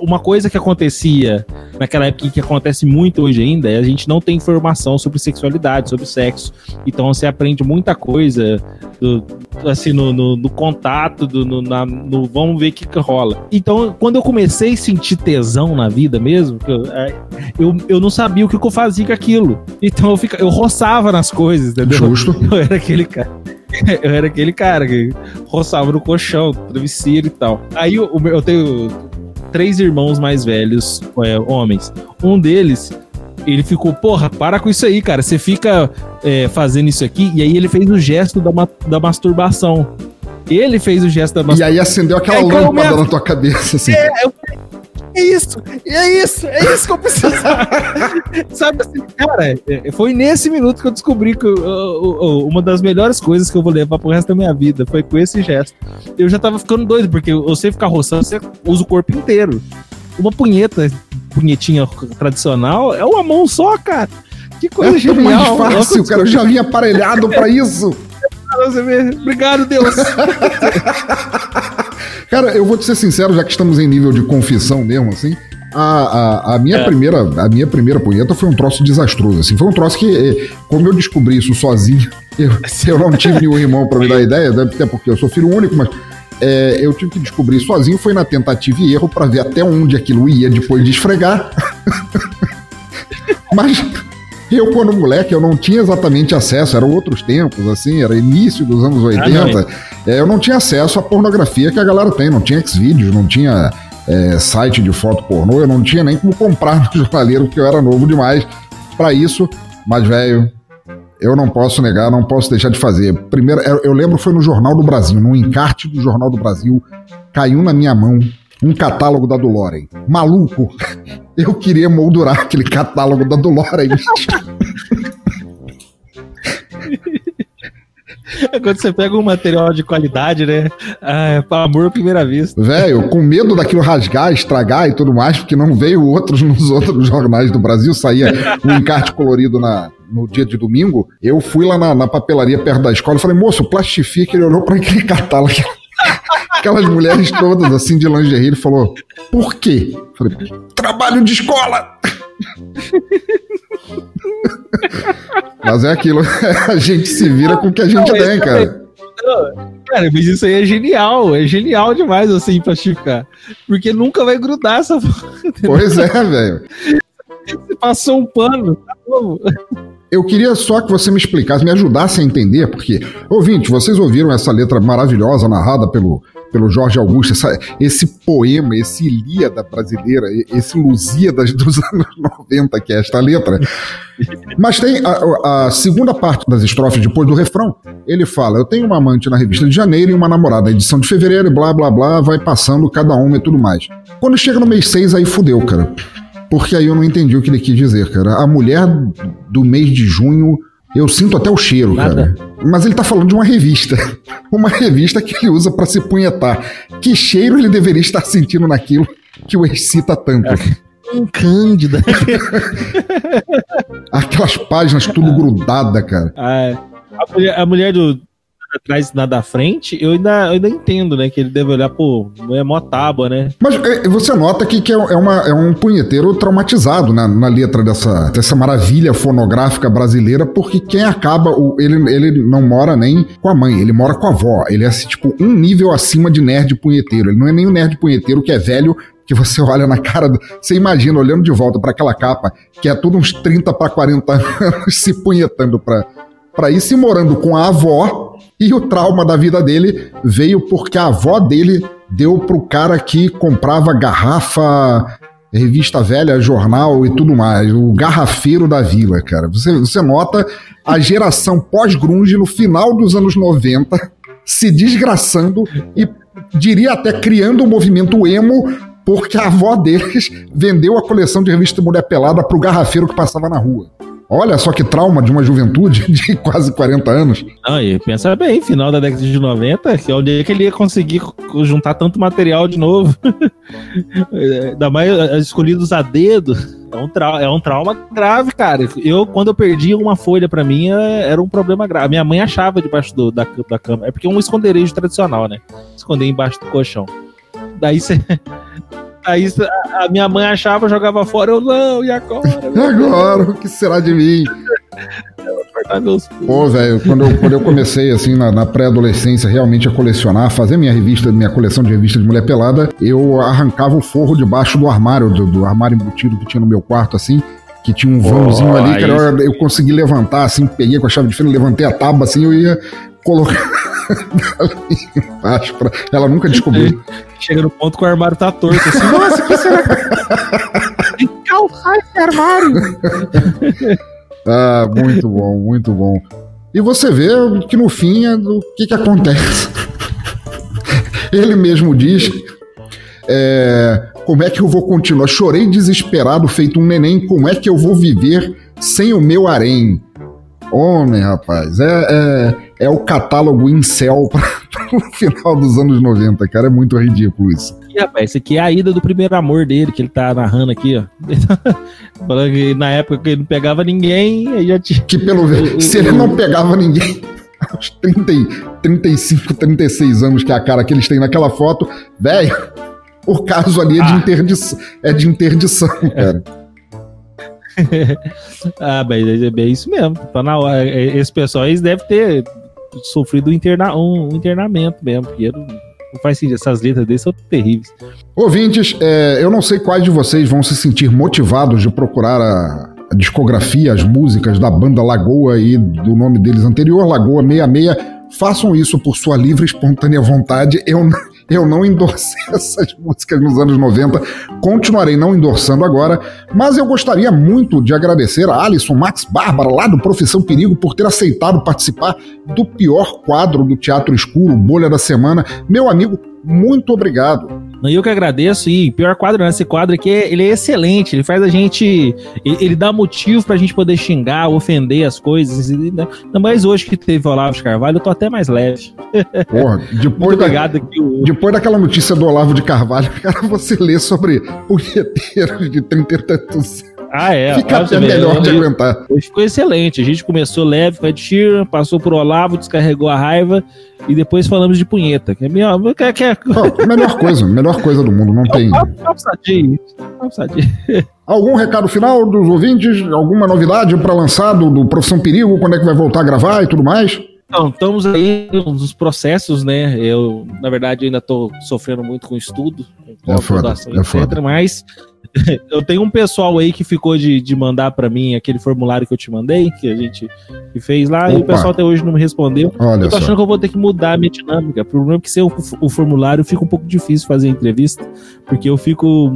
uma coisa que acontecia naquela época e que acontece muito hoje ainda é a gente não tem informação sobre sexualidade, sobre sexo. Então você aprende muita coisa do- assim, no, no- no contato, do, no, na- no vamos ver o que, que rola. Então, quando eu comecei a sentir tesão na vida mesmo, eu, é, eu, eu não sabia o que, que eu fazia com aquilo. Então eu, fica, eu roçava nas coisas, entendeu? Justo. Eu era aquele cara. Eu era aquele cara que roçava no colchão, travesseiro e tal. Aí meu- eu tenho três irmãos mais velhos, é, homens. Um deles, ele ficou, porra, para com isso aí, cara. Você fica é, fazendo isso aqui. E aí ele fez o gesto da, ma- da masturbação. Ele fez o gesto da E masturbação. aí acendeu aquela Aí caiu lâmpada minha- na tua cabeça, assim. É, eu falei, é isso, é isso, é isso que eu precisava. Sabe assim, cara, é, foi nesse minuto que eu descobri que uh, uh, uh, uma das melhores coisas que eu vou levar pro resto da minha vida foi com esse gesto. Eu já tava ficando doido, porque você ficar roçando, você usa o corpo inteiro. Uma punheta, punhetinha tradicional, é uma mão só, cara. Que coisa É genial. mais fácil, cara. Eu já vim aparelhado pra isso. Obrigado, Deus. Cara, eu vou te ser sincero, já que estamos em nível de confissão mesmo, assim. A, a, a minha É. primeira a minha primeira punheta foi um troço desastroso, assim. Foi um troço que, eh, como eu descobri isso sozinho, eu, eu não tive nenhum irmão pra me dar ideia, né, até porque eu sou filho único, mas eh, eu tive que descobrir sozinho, foi na tentativa e erro pra ver até onde aquilo ia depois de esfregar. mas eu, quando moleque, eu não tinha exatamente acesso, eram outros tempos, assim, era início dos anos 80. não, É, eu não tinha acesso à pornografia que a galera tem, não tinha Xvideos, não tinha é, site de foto pornô, eu não tinha nem como comprar no jornaleiro, porque eu era novo demais pra isso. Mas, velho, eu não posso negar, não posso deixar de fazer. Primeiro, eu, eu lembro foi no Jornal do Brasil, no encarte do Jornal do Brasil, caiu na minha mão um catálogo da Doloren. Maluco, eu queria moldurar aquele catálogo da Doloren. quando você pega um material de qualidade, né? Ah, é amor à primeira vista. Velho, com medo daquilo rasgar, estragar e tudo mais, porque não veio outros nos outros jornais do Brasil, saía um encarte colorido na, no dia de domingo. Eu fui lá na, na papelaria perto da escola e falei, moço, plastifica. Ele olhou para aquele catálogo. Aquelas mulheres todas assim de lingerie, ele falou: Por quê? Eu falei: Trabalho de escola! Mas é aquilo, a gente se vira com o que a gente Não, tem, cara. Não, Cara, mas isso aí é genial, é genial demais assim plastificar. Porque nunca vai grudar essa. Pois é, velho. Você passou um pano, tá novo. Eu queria só que você me explicasse, me ajudasse a entender, porque, ouvinte, vocês ouviram essa letra maravilhosa narrada pelo, pelo Jorge Augusto, essa- esse poema, esse Ilíada brasileira, esse Lusíadas dos anos 90, que é esta letra. Mas tem a, a segunda parte das estrofes depois do refrão. Ele fala: Eu tenho uma amante na revista de janeiro e uma namorada na edição de fevereiro, blá blá blá, vai passando cada uma e tudo mais. Quando chega no mês 6, aí fudeu, cara. Porque aí eu não entendi o que ele quis dizer, cara. A mulher do mês de junho, eu sinto até o cheiro, Nada. cara. Mas ele tá falando de uma revista. Uma revista que ele usa pra se punhetar. Que cheiro ele deveria estar sentindo naquilo que o excita tanto? Um cândida. Aquelas páginas tudo grudada, cara. Ah, a, mulher, a mulher do atrás nada à frente, eu ainda, eu ainda entendo, né? Que ele deve olhar, pô, é mó tábua, né? Mas é, você nota que, que é, é uma, é um punheteiro traumatizado na, na letra dessa, dessa maravilha fonográfica brasileira, porque quem acaba, o, ele, ele não mora nem com a mãe, ele mora com a avó. Ele é assim, tipo um nível acima de nerd punheteiro. Ele não é nem o nerd punheteiro que é velho. Que você olha na cara, você imagina olhando de volta para aquela capa, que é tudo uns 30 para 40 anos se punhetando pra, pra ir se morando com a avó, e o trauma da vida dele veio porque a avó dele deu pro cara que comprava garrafa, revista velha, jornal e tudo mais. O garrafeiro da vila, cara. Você, você nota a geração pós-grunge no final dos anos 90 se desgraçando e diria até criando o movimento emo porque a avó deles vendeu a coleção de revista Mulher Pelada pro garrafeiro que passava na rua. Olha só que trauma de uma juventude de quase 40 anos. Não, e pensa bem, final da década de 90, que é onde é que ele ia conseguir co- juntar tanto material de novo. Ainda mais eh, escolhidos a dedo. É um, é um trauma grave, cara. Eu, quando eu perdi uma folha pra mim, eh, era um problema grave. Minha mãe achava debaixo do- da, da cama. É porque é um esconderijo tradicional, né? Esconder embaixo do colchão. Daí você. Aí a a minha mãe achava, jogava fora, eu não, e agora? E agora? O que será de mim? Cortar meus pulsos. Pô, velho, quando eu, quando eu comecei, assim, na, na pré-adolescência, realmente a colecionar, a fazer minha revista, minha coleção de revistas de mulher pelada, eu arrancava o forro debaixo do armário, do, do armário embutido que tinha no meu quarto, assim, que tinha um vãozinho ali, aí cara, eu, eu consegui levantar, assim, peguei com a chave de fenda, levantei a tábua, assim, eu ia colocar pra... Ela nunca descobriu. Chega no ponto que o armário tá torto, assim, nossa, que será? Tem que calçar esse armário. Ah, muito bom, muito bom. E você vê que no fim é do que, que acontece. Ele mesmo diz. é, como é que eu vou continuar? Chorei desesperado, feito um neném. Como é que eu vou viver sem o meu harém? Homem, rapaz, é, é, é o catálogo incel para o final dos anos 90, cara. É muito ridículo isso. E, rapaz, esse aqui é a ida do primeiro amor dele, que ele tá narrando aqui, ó. Falando que na época que ele não pegava ninguém, aí já tinha. Que pelo menos, se ele não pegava ninguém aos 30, e- 35, 36 anos, que é a cara que eles têm naquela foto, velho, o caso ali é de, interdição, é de interdição, cara. ah, mas é é isso mesmo. Tá na hora. É, Esse pessoal eles devem ter sofrido interna, um internamento mesmo, porque não, não faz sentido. Essas letras deles são terríveis. Ouvintes, é, eu não sei quais de vocês vão se sentir motivados de procurar a, a discografia, as músicas da banda Lagoa e do nome deles anterior, Lagoa 66. Façam isso por sua livre e espontânea vontade. Eu, n- eu não endossei essas músicas nos anos 90, continuarei não endossando agora, mas eu gostaria muito de agradecer a Alisson Max Bárbara, lá do Profissão Perigo, por ter aceitado participar do pior quadro do Teatro Escuro, Bolha da Semana. Meu amigo, muito obrigado. Não, Eu que agradeço, e pior quadro não, esse quadro aqui, é- ele é excelente, ele faz a gente, ele, dá motivo pra gente poder xingar, ofender as coisas, e ainda mais hoje que teve o Olavo de Carvalho, eu tô até mais leve. Porra, depois, da- depois daquela notícia do Olavo de Carvalho, cara, você lê sobre punheteiros de 30 e tantos. Ah, é. Fica até melhor de eu- aguentar. Hoje ficou excelente. A gente começou leve com a Sheeran, passou por Olavo, descarregou a raiva e depois falamos de punheta. Que é minha. Que é, é... Ó, melhor coisa, melhor coisa do mundo, não tem. Papo sadio, papo sadio. Algum recado final dos ouvintes? Alguma novidade para lançar do, do Profissão Perigo? Quando é que vai voltar a gravar e tudo mais? Então, estamos aí nos processos, né? Eu, na verdade, ainda estou sofrendo muito com estudo, com É foda, doação, é foda. Mas eu tenho um pessoal aí que ficou de, de mandar pra mim aquele formulário que eu te mandei, que a gente que fez lá, e o Opa. pessoal até hoje não me respondeu. Olha eu tô só. achando que eu vou ter que mudar a minha dinâmica. O problema é que sem o, o formulário fica um pouco difícil fazer a entrevista, porque eu fico.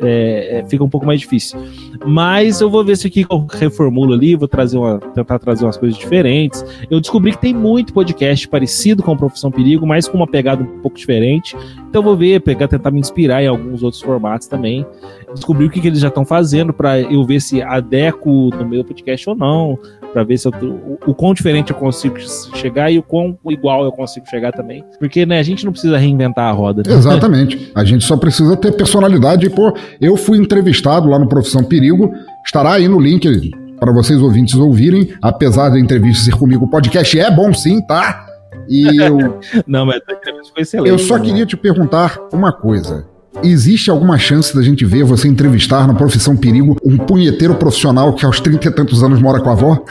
É, é, fica um pouco mais difícil. Mas eu vou ver se aqui eu reformulo ali, vou trazer uma, tentar trazer umas coisas diferentes. Eu descobri que tem muito podcast parecido com Profissão Perigo, mas com uma pegada um pouco diferente. Então eu vou ver, pegar, tentar me inspirar em alguns outros formatos também. Descobrir o que, que eles já estão fazendo para eu ver se adequo no meu podcast ou não, para ver se eu, o, o quão diferente eu consigo chegar e o quão igual eu consigo chegar também. Porque né, a gente não precisa reinventar a roda. né? Exatamente. A gente só precisa ter personalidade. E, pô, eu fui entrevistado lá no Profissão Perigo. Estará aí no link para vocês ouvintes ouvirem. Apesar da entrevista ser comigo, o podcast é bom sim, tá? E eu, Não, mas a entrevista foi excelente. eu só né? queria te perguntar uma coisa. Existe alguma chance da gente ver você entrevistar na Profissão Perigo um punheteiro profissional que aos trinta e tantos anos mora com a avó?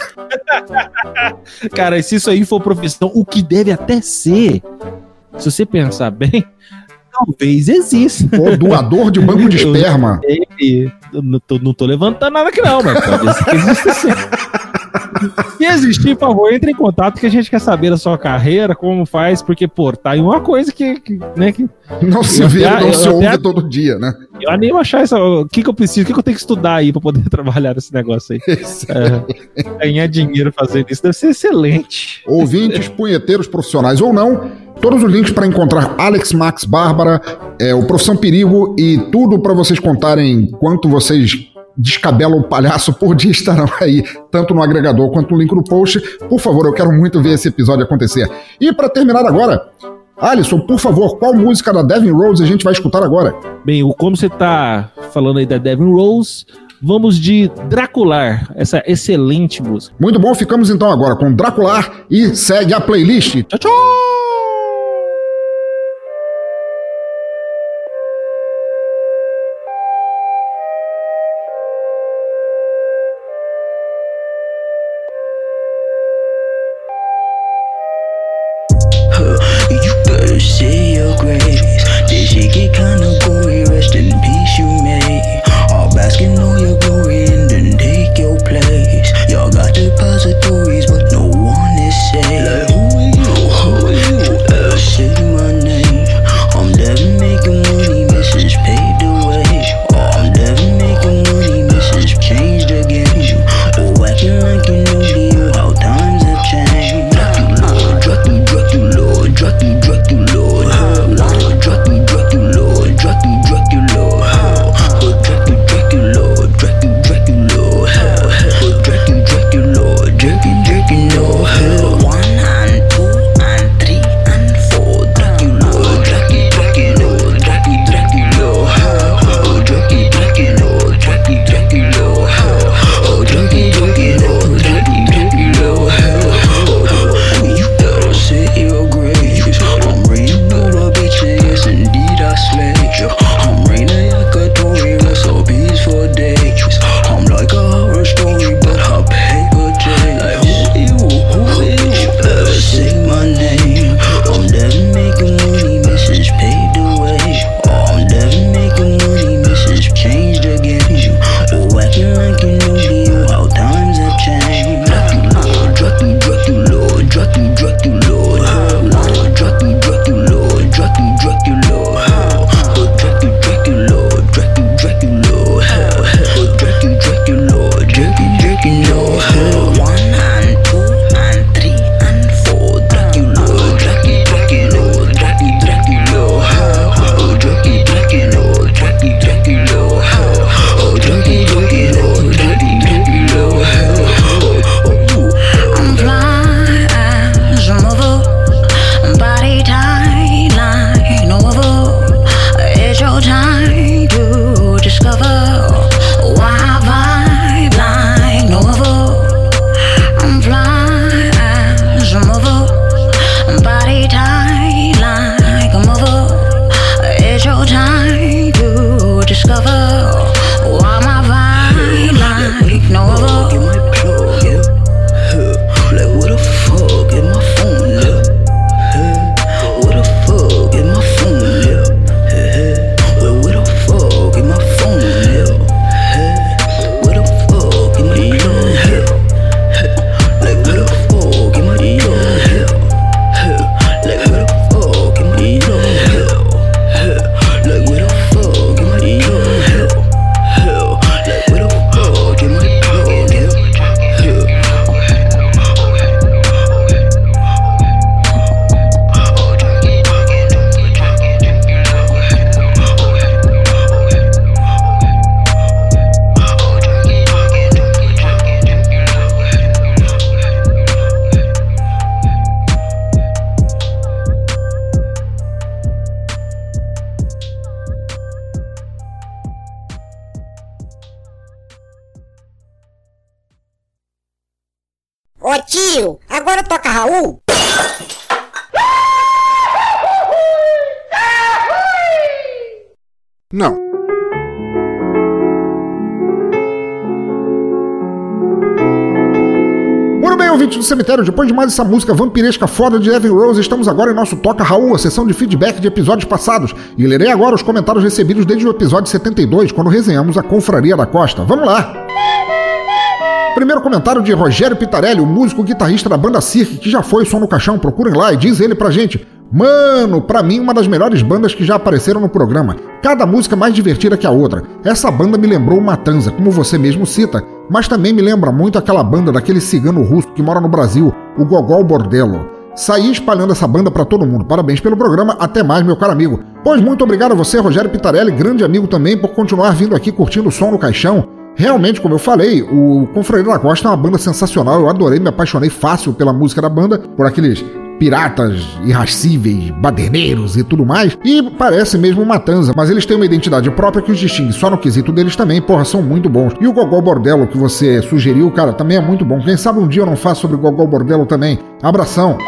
Cara, se isso aí for profissão, o que deve até ser, se você pensar bem, talvez exista. Doador de banco de Eu- esperma. Eu, eu não, tô, não tô levantando nada aqui não, mas pode ser que exista sim. Se existir, por favor, entre em contato que a gente quer saber da sua carreira, como faz, porque, pô, tá aí uma coisa que, que, né, que Não se vê, até- não se até- ouve todo dia, né? eu animo a achar isso. O que, que eu preciso, o que, que eu tenho que estudar aí pra poder trabalhar nesse negócio aí. É, ganhar dinheiro fazendo isso deve ser excelente. Ouvintes, punheteiros profissionais ou não, todos os links para encontrar Alex Max Bárbara, é, o Profissão Perigo e tudo para vocês contarem quanto vocês descabelam o palhaço por dia estarão aí, tanto no agregador quanto no link no post. Por favor, eu quero muito ver esse episódio acontecer. E para terminar agora, Alisson, por favor, qual música da Devin Rose a gente vai escutar agora? Bem, o como você tá falando aí da Devin Rose, vamos de Dracular, essa excelente música. Muito bom, ficamos então agora com Dracular e segue a playlist. Tchau, tchau! Depois de mais essa música vampiresca foda de Evan Rose, estamos agora em nosso Toca Raul, a sessão de feedback de episódios passados. E lerei agora os comentários recebidos desde o episódio 72, quando resenhamos a Confraria da Costa. Vamos lá! Primeiro comentário de Rogério Pitarelli, o músico guitarrista da banda Cirque, que já foi som no caixão, procurem lá e diz ele pra gente. Mano, pra mim uma das melhores bandas que já apareceram no programa. Cada música mais divertida que a outra. Essa banda me lembrou Matanza, como você mesmo cita, mas também me lembra muito aquela banda daquele cigano russo que mora no Brasil, o Gogol Bordello. Saí espalhando essa banda para todo mundo. Parabéns pelo programa, até mais, meu caro amigo. Pois muito obrigado a você, Rogério Pitarelli, grande amigo também, por continuar vindo aqui curtindo o som no caixão. Realmente, como eu falei, o Confraria da Costa é uma banda sensacional. Eu adorei, me apaixonei fácil pela música da banda, por aqueles piratas irracíveis, baderneiros e tudo mais. E parece mesmo Matanza, mas eles têm uma identidade própria que os distingue só no quesito deles também, porra, são muito bons. E o Gogol Bordello que você sugeriu, cara, também é muito bom. Quem sabe um dia eu não faço sobre o Gogol Bordello também. Abração.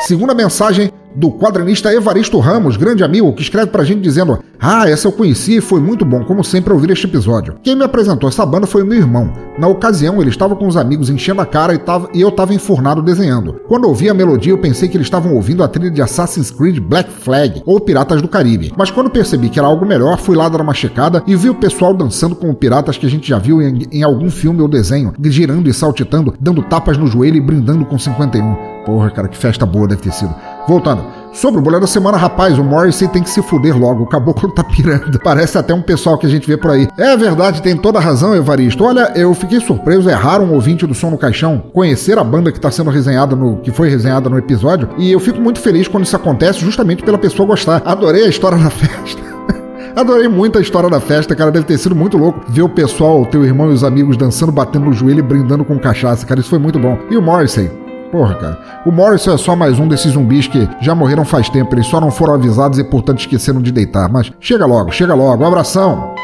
Segunda mensagem do quadrinista Evaristo Ramos, grande amigo, que escreve pra gente dizendo: Ah, essa eu conheci e foi muito bom, como sempre, ouvir este episódio. Quem me apresentou essa banda foi o meu irmão. Na ocasião, ele estava com os amigos enchendo a cara e, tava, e eu estava enfurnado desenhando. Quando ouvi a melodia, eu pensei que eles estavam ouvindo a trilha de Assassin's Creed Black Flag ou Piratas do Caribe. Mas quando percebi que era algo melhor, fui lá dar uma checada e vi o pessoal dançando como piratas que a gente já viu em, em algum filme ou desenho, girando e saltitando, dando tapas no joelho e brindando com 51. Porra, cara, que festa boa deve ter sido. Voltando. Sobre o bolero da semana, rapaz, o Morrissey tem que se fuder logo, o caboclo tá pirando. Parece até um pessoal que a gente vê por aí. É verdade, tem toda razão, Evaristo. Olha, eu fiquei surpreso, é raro um ouvinte do Som no Caixão conhecer a banda que tá sendo resenhada no. que foi resenhada no episódio. E eu fico muito feliz quando isso acontece, justamente pela pessoa gostar. Adorei a história da festa. Adorei muito a história da festa, cara. Deve ter sido muito louco ver o pessoal, o teu irmão e os amigos dançando, batendo no joelho e brindando com cachaça, cara. Isso foi muito bom. E o Morrissey? Porra, cara. O Morrison é só mais um desses zumbis que já morreram faz tempo. Eles só não foram avisados e, portanto, esqueceram de deitar. Mas chega logo, chega logo. Um abração.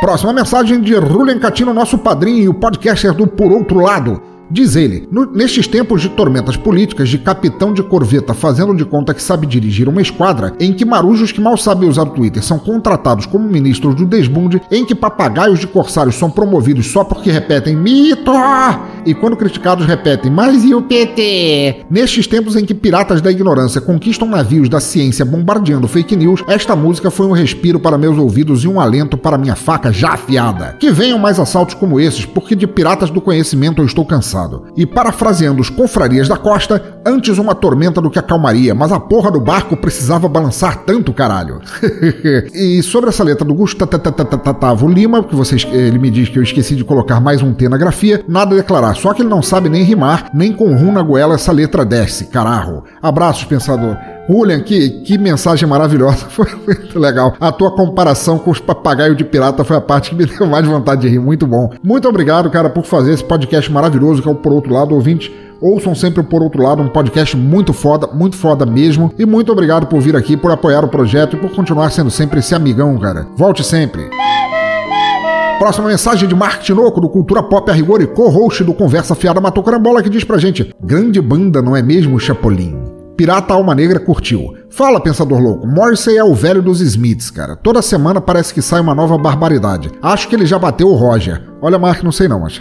Próxima mensagem de Rulen Catino, nosso padrinho e o podcaster do Por Outro Lado. Diz ele, nestes tempos de tormentas políticas, de capitão de corveta fazendo de conta que sabe dirigir uma esquadra, em que marujos que mal sabem usar o Twitter são contratados como ministros do desbunde, em que papagaios de corsários são promovidos só porque repetem mito, e quando criticados repetem, mas e o PT? Nestes tempos em que piratas da ignorância conquistam navios da ciência bombardeando fake news, esta música foi um respiro para meus ouvidos e um alento para minha faca já afiada. Que venham mais assaltos como esses, porque de piratas do conhecimento eu estou cansado. E parafraseando os confrarias da costa, antes uma tormenta do que a calmaria, mas a porra do barco precisava balançar tanto, caralho. e sobre essa letra do Gustavo Lima, que vocês, ele me diz que eu esqueci de colocar mais um T na grafia, nada a declarar, só que ele não sabe nem rimar, nem com rum na goela essa letra desce, cararro. Abraços, pensador. Julian, que, que mensagem maravilhosa, foi muito legal. A tua comparação com os papagaios de pirata foi a parte que me deu mais vontade de rir, muito bom. Muito obrigado, cara, por fazer esse podcast maravilhoso que é o Por Outro Lado, ouvinte. Ouçam sempre o Por Outro Lado, um podcast muito foda, muito foda mesmo. E muito obrigado por vir aqui, por apoiar o projeto e por continuar sendo sempre esse amigão, cara. Volte sempre. Próxima mensagem de Mark Tinoco, do Cultura Pop a Rigor e co-host do Conversa Fiada Matou Carambola, que diz pra gente: Grande banda, não é mesmo, Chapolin? Pirata Alma Negra curtiu. Fala, pensador louco. Morrissey é o velho dos Smiths, cara. Toda semana parece que sai uma nova barbaridade. Acho que ele já bateu o Roger. Olha, Mark, não sei não, mas.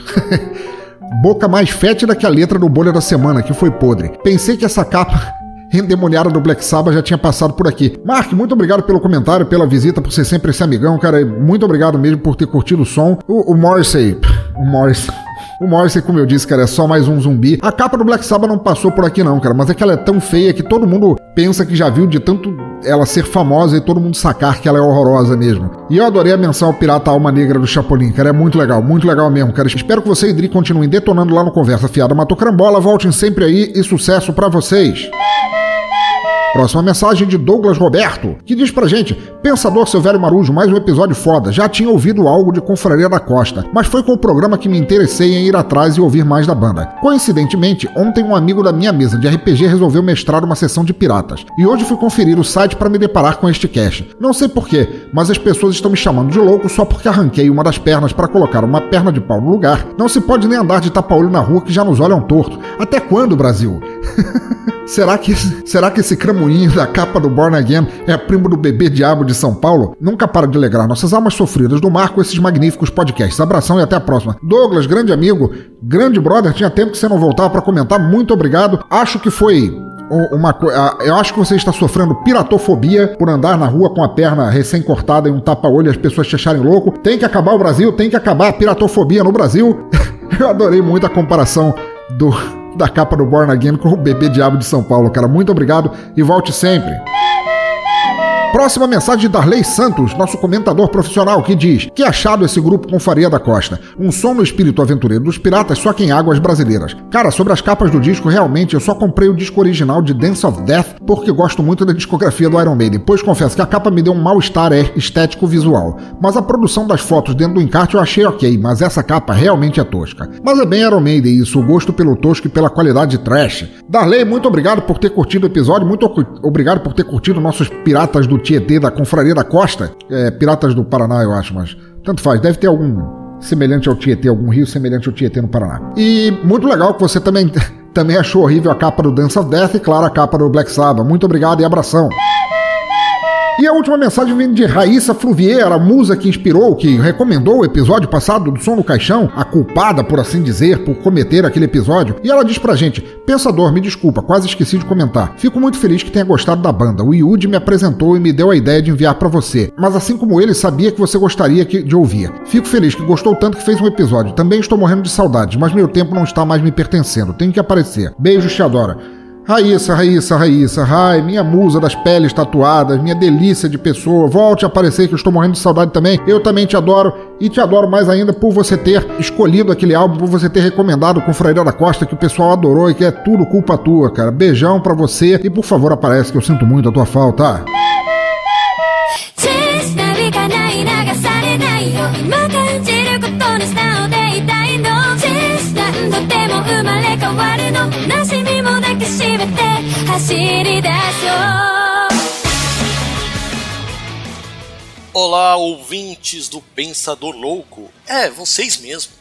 Boca mais fétida que a letra do Bolha da Semana, que foi podre. Pensei que essa capa endemoniada do Black Sabbath já tinha passado por aqui. Mark, muito obrigado pelo comentário, pela visita, por ser sempre esse amigão, cara. Muito obrigado mesmo por ter curtido o som. O, o Morrissey. O Morrissey. O Morrissey, como eu disse, cara, é só mais um zumbi. A capa do Black Sabbath não passou por aqui não, cara, mas é que ela é tão feia que todo mundo pensa que já viu de tanto ela ser famosa e todo mundo sacar que ela é horrorosa mesmo. E eu adorei a menção ao Pirata Alma Negra do Chapolin, cara, é muito legal, muito legal mesmo, cara. Espero que você e Dri continuem detonando lá no Conversa Fiada Matou Crambola, voltem sempre aí e sucesso para vocês! Próxima mensagem de Douglas Roberto, que diz pra gente: Pensador, seu velho marujo, mais um episódio foda. Já tinha ouvido algo de Confraria da Costa, mas foi com o programa que me interessei em ir atrás e ouvir mais da banda. Coincidentemente, ontem um amigo da minha mesa de RPG resolveu mestrar uma sessão de piratas, e hoje fui conferir o site para me deparar com este cast. Não sei porquê, mas as pessoas estão me chamando de louco só porque arranquei uma das pernas para colocar uma perna de pau no lugar. Não se pode nem andar de tapa-olho na rua que já nos olham torto. Até quando, Brasil? Será, que, será que esse cramunhinho da capa do Born Again é primo do bebê diabo de São Paulo? Nunca para de alegrar nossas almas sofridas do mar com esses magníficos podcasts. Abração e até a próxima. Douglas, grande amigo, grande brother, tinha tempo que você não voltava para comentar. Muito obrigado. Acho que foi uma coisa. Eu acho que você está sofrendo piratofobia por andar na rua com a perna recém-cortada e um tapa-olho e as pessoas te acharem louco. Tem que acabar o Brasil, tem que acabar a piratofobia no Brasil. Eu adorei muito a comparação do, da capa do Born Again com o bebê diabo de São Paulo, cara. Muito obrigado e volte sempre. Próxima mensagem de Darley Santos, nosso comentador profissional, que diz: Que achado esse grupo com Faria da Costa? Um som no espírito aventureiro dos piratas, só que em águas brasileiras. Cara, sobre as capas do disco, realmente eu só comprei o disco original de Dance of Death porque gosto muito da discografia do Iron Maiden, pois confesso que a capa me deu um mal-estar estético visual. Mas a produção das fotos dentro do encarte eu achei ok, mas essa capa realmente é tosca. Mas é bem Iron Maiden isso, o gosto pelo tosco e pela qualidade trash. Darley, muito obrigado por ter curtido o episódio, muito obrigado por ter curtido nossos piratas do Tietê da Confraria da Costa, é, Piratas do Paraná, eu acho, mas tanto faz, deve ter algum semelhante ao Tietê, algum rio semelhante ao Tietê no Paraná. E muito legal que você também, também achou horrível a capa do Dance of Death e, claro, a capa do Black Sabbath. Muito obrigado e abração. E a última mensagem vem de Raíssa Fluvier, a musa que inspirou, que recomendou o episódio passado do Som no Caixão, a culpada, por assim dizer, por cometer aquele episódio. E ela diz pra gente: Pensador, me desculpa, quase esqueci de comentar. Fico muito feliz que tenha gostado da banda. O Yudi me apresentou e me deu a ideia de enviar para você. Mas assim como ele, sabia que você gostaria de ouvir. Fico feliz que gostou tanto que fez um episódio. Também estou morrendo de saudades, mas meu tempo não está mais me pertencendo. Tenho que aparecer. Beijos, te adora. Raíssa, Raíssa, Raíssa, Rai, minha musa das peles tatuadas, minha delícia de pessoa, volte a aparecer que eu estou morrendo de saudade também. Eu também te adoro e te adoro mais ainda por você ter escolhido aquele álbum, por você ter recomendado com Freire da Costa que o pessoal adorou e que é tudo culpa tua, cara. Beijão pra você e por favor aparece que eu sinto muito a tua falta. Olá, ouvintes do Pensador Louco. É, vocês mesmo.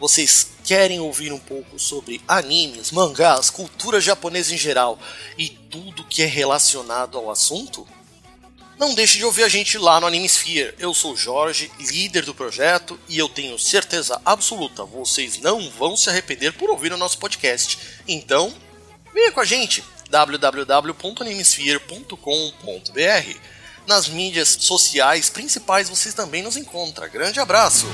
Vocês querem ouvir um pouco sobre animes, mangás, cultura japonesa em geral e tudo que é relacionado ao assunto? Não deixe de ouvir a gente lá no Animesphere. Eu sou Jorge, líder do projeto, e eu tenho certeza absoluta, vocês não vão se arrepender por ouvir o nosso podcast. Então, venha com a gente www.animesphere.com.br. Nas mídias sociais principais vocês também nos encontram. Grande abraço!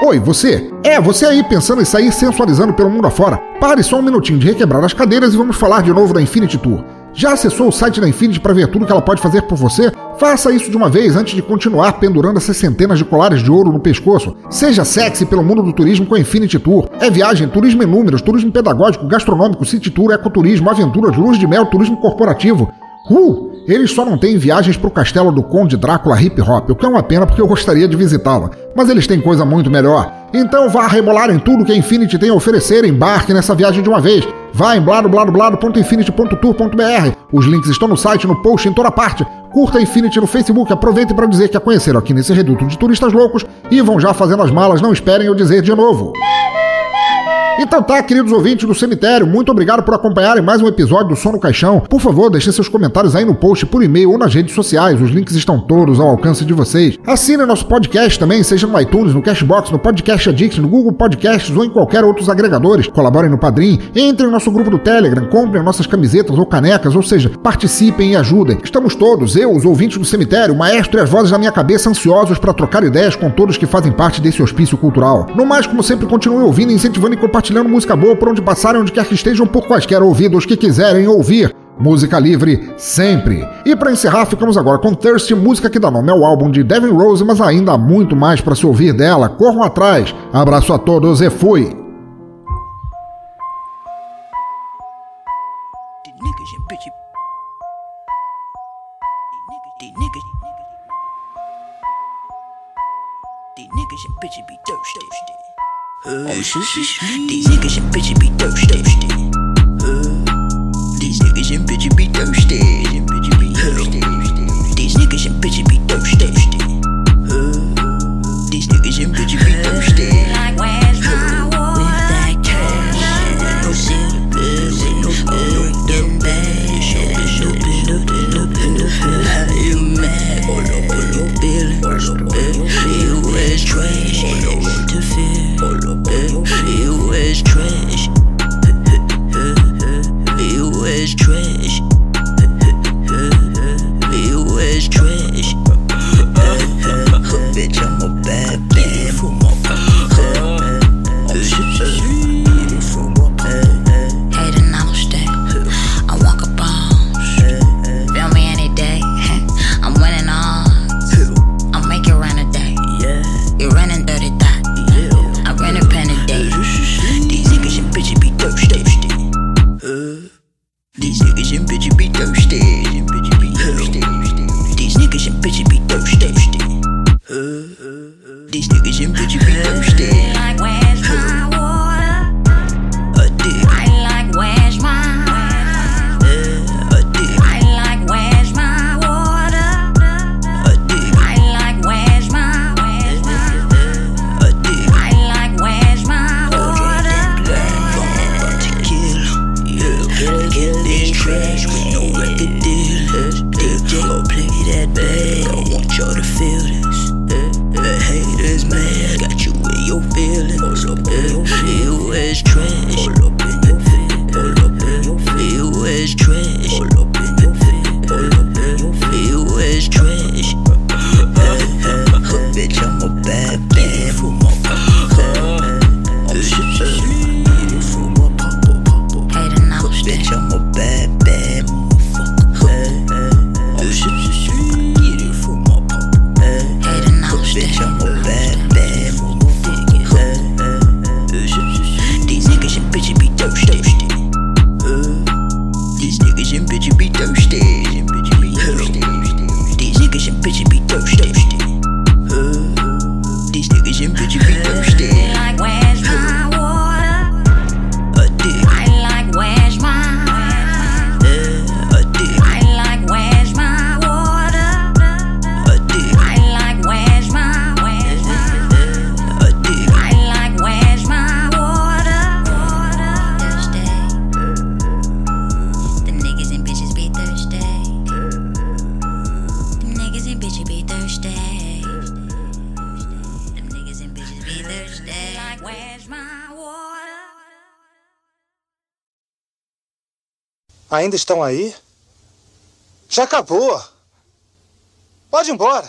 Oi, você? É, você aí pensando em sair sensualizando pelo mundo afora? Pare só um minutinho de requebrar as cadeiras e vamos falar de novo da Infinity Tour. Já acessou o site da Infinity para ver tudo que ela pode fazer por você? Faça isso de uma vez antes de continuar pendurando essas centenas de colares de ouro no pescoço. Seja sexy pelo mundo do turismo com a Infinity Tour. É viagem, turismo em números, turismo pedagógico, gastronômico, city tour, ecoturismo, aventuras, luz de mel, turismo corporativo. Uh! Eles só não têm viagens para o castelo do Conde Drácula Hip Hop, o que é uma pena porque eu gostaria de visitá-lo. Mas eles têm coisa muito melhor. Então vá rebolar em tudo que a Infinity tem a oferecer embarque nessa viagem de uma vez. Vá em bladobladoblado.infinity.tour.br. Os links estão no site, no post, em toda parte. Curta a Infinity no Facebook, aproveite para dizer que a conheceram aqui nesse reduto de turistas loucos e vão já fazendo as malas, não esperem eu dizer de novo. Então tá, queridos ouvintes do cemitério, muito obrigado por acompanharem mais um episódio do Som no Caixão. Por favor, deixem seus comentários aí no post, por e-mail ou nas redes sociais. Os links estão todos ao alcance de vocês. Assine nosso podcast também, seja no iTunes, no Cashbox, no Podcast Addict, no Google Podcasts ou em qualquer outros agregadores. Colaborem no Padrim, entrem no nosso grupo do Telegram, comprem nossas camisetas ou canecas, ou seja, participem e ajudem. Estamos todos, eu, os ouvintes do cemitério, o maestro e as vozes da minha cabeça ansiosos para trocar ideias com todos que fazem parte desse hospício cultural. No mais, como sempre, continue ouvindo, incentivando e compartilhando compartilhando música boa por onde passarem, onde quer que estejam, por quaisquer ouvidos que quiserem ouvir. Música livre sempre. E para encerrar, ficamos agora com Thirsty, música que dá nome ao álbum de Devin Rose, mas ainda há muito mais para se ouvir dela. Corram atrás. Abraço a todos e fui. These niggas and bitches be These niggas and bitches be thirsty. These niggas and bitches be thirsty. These niggas and bitches be thirsty. These niggas and bitches ainda estão aí? Já acabou. Pode ir embora.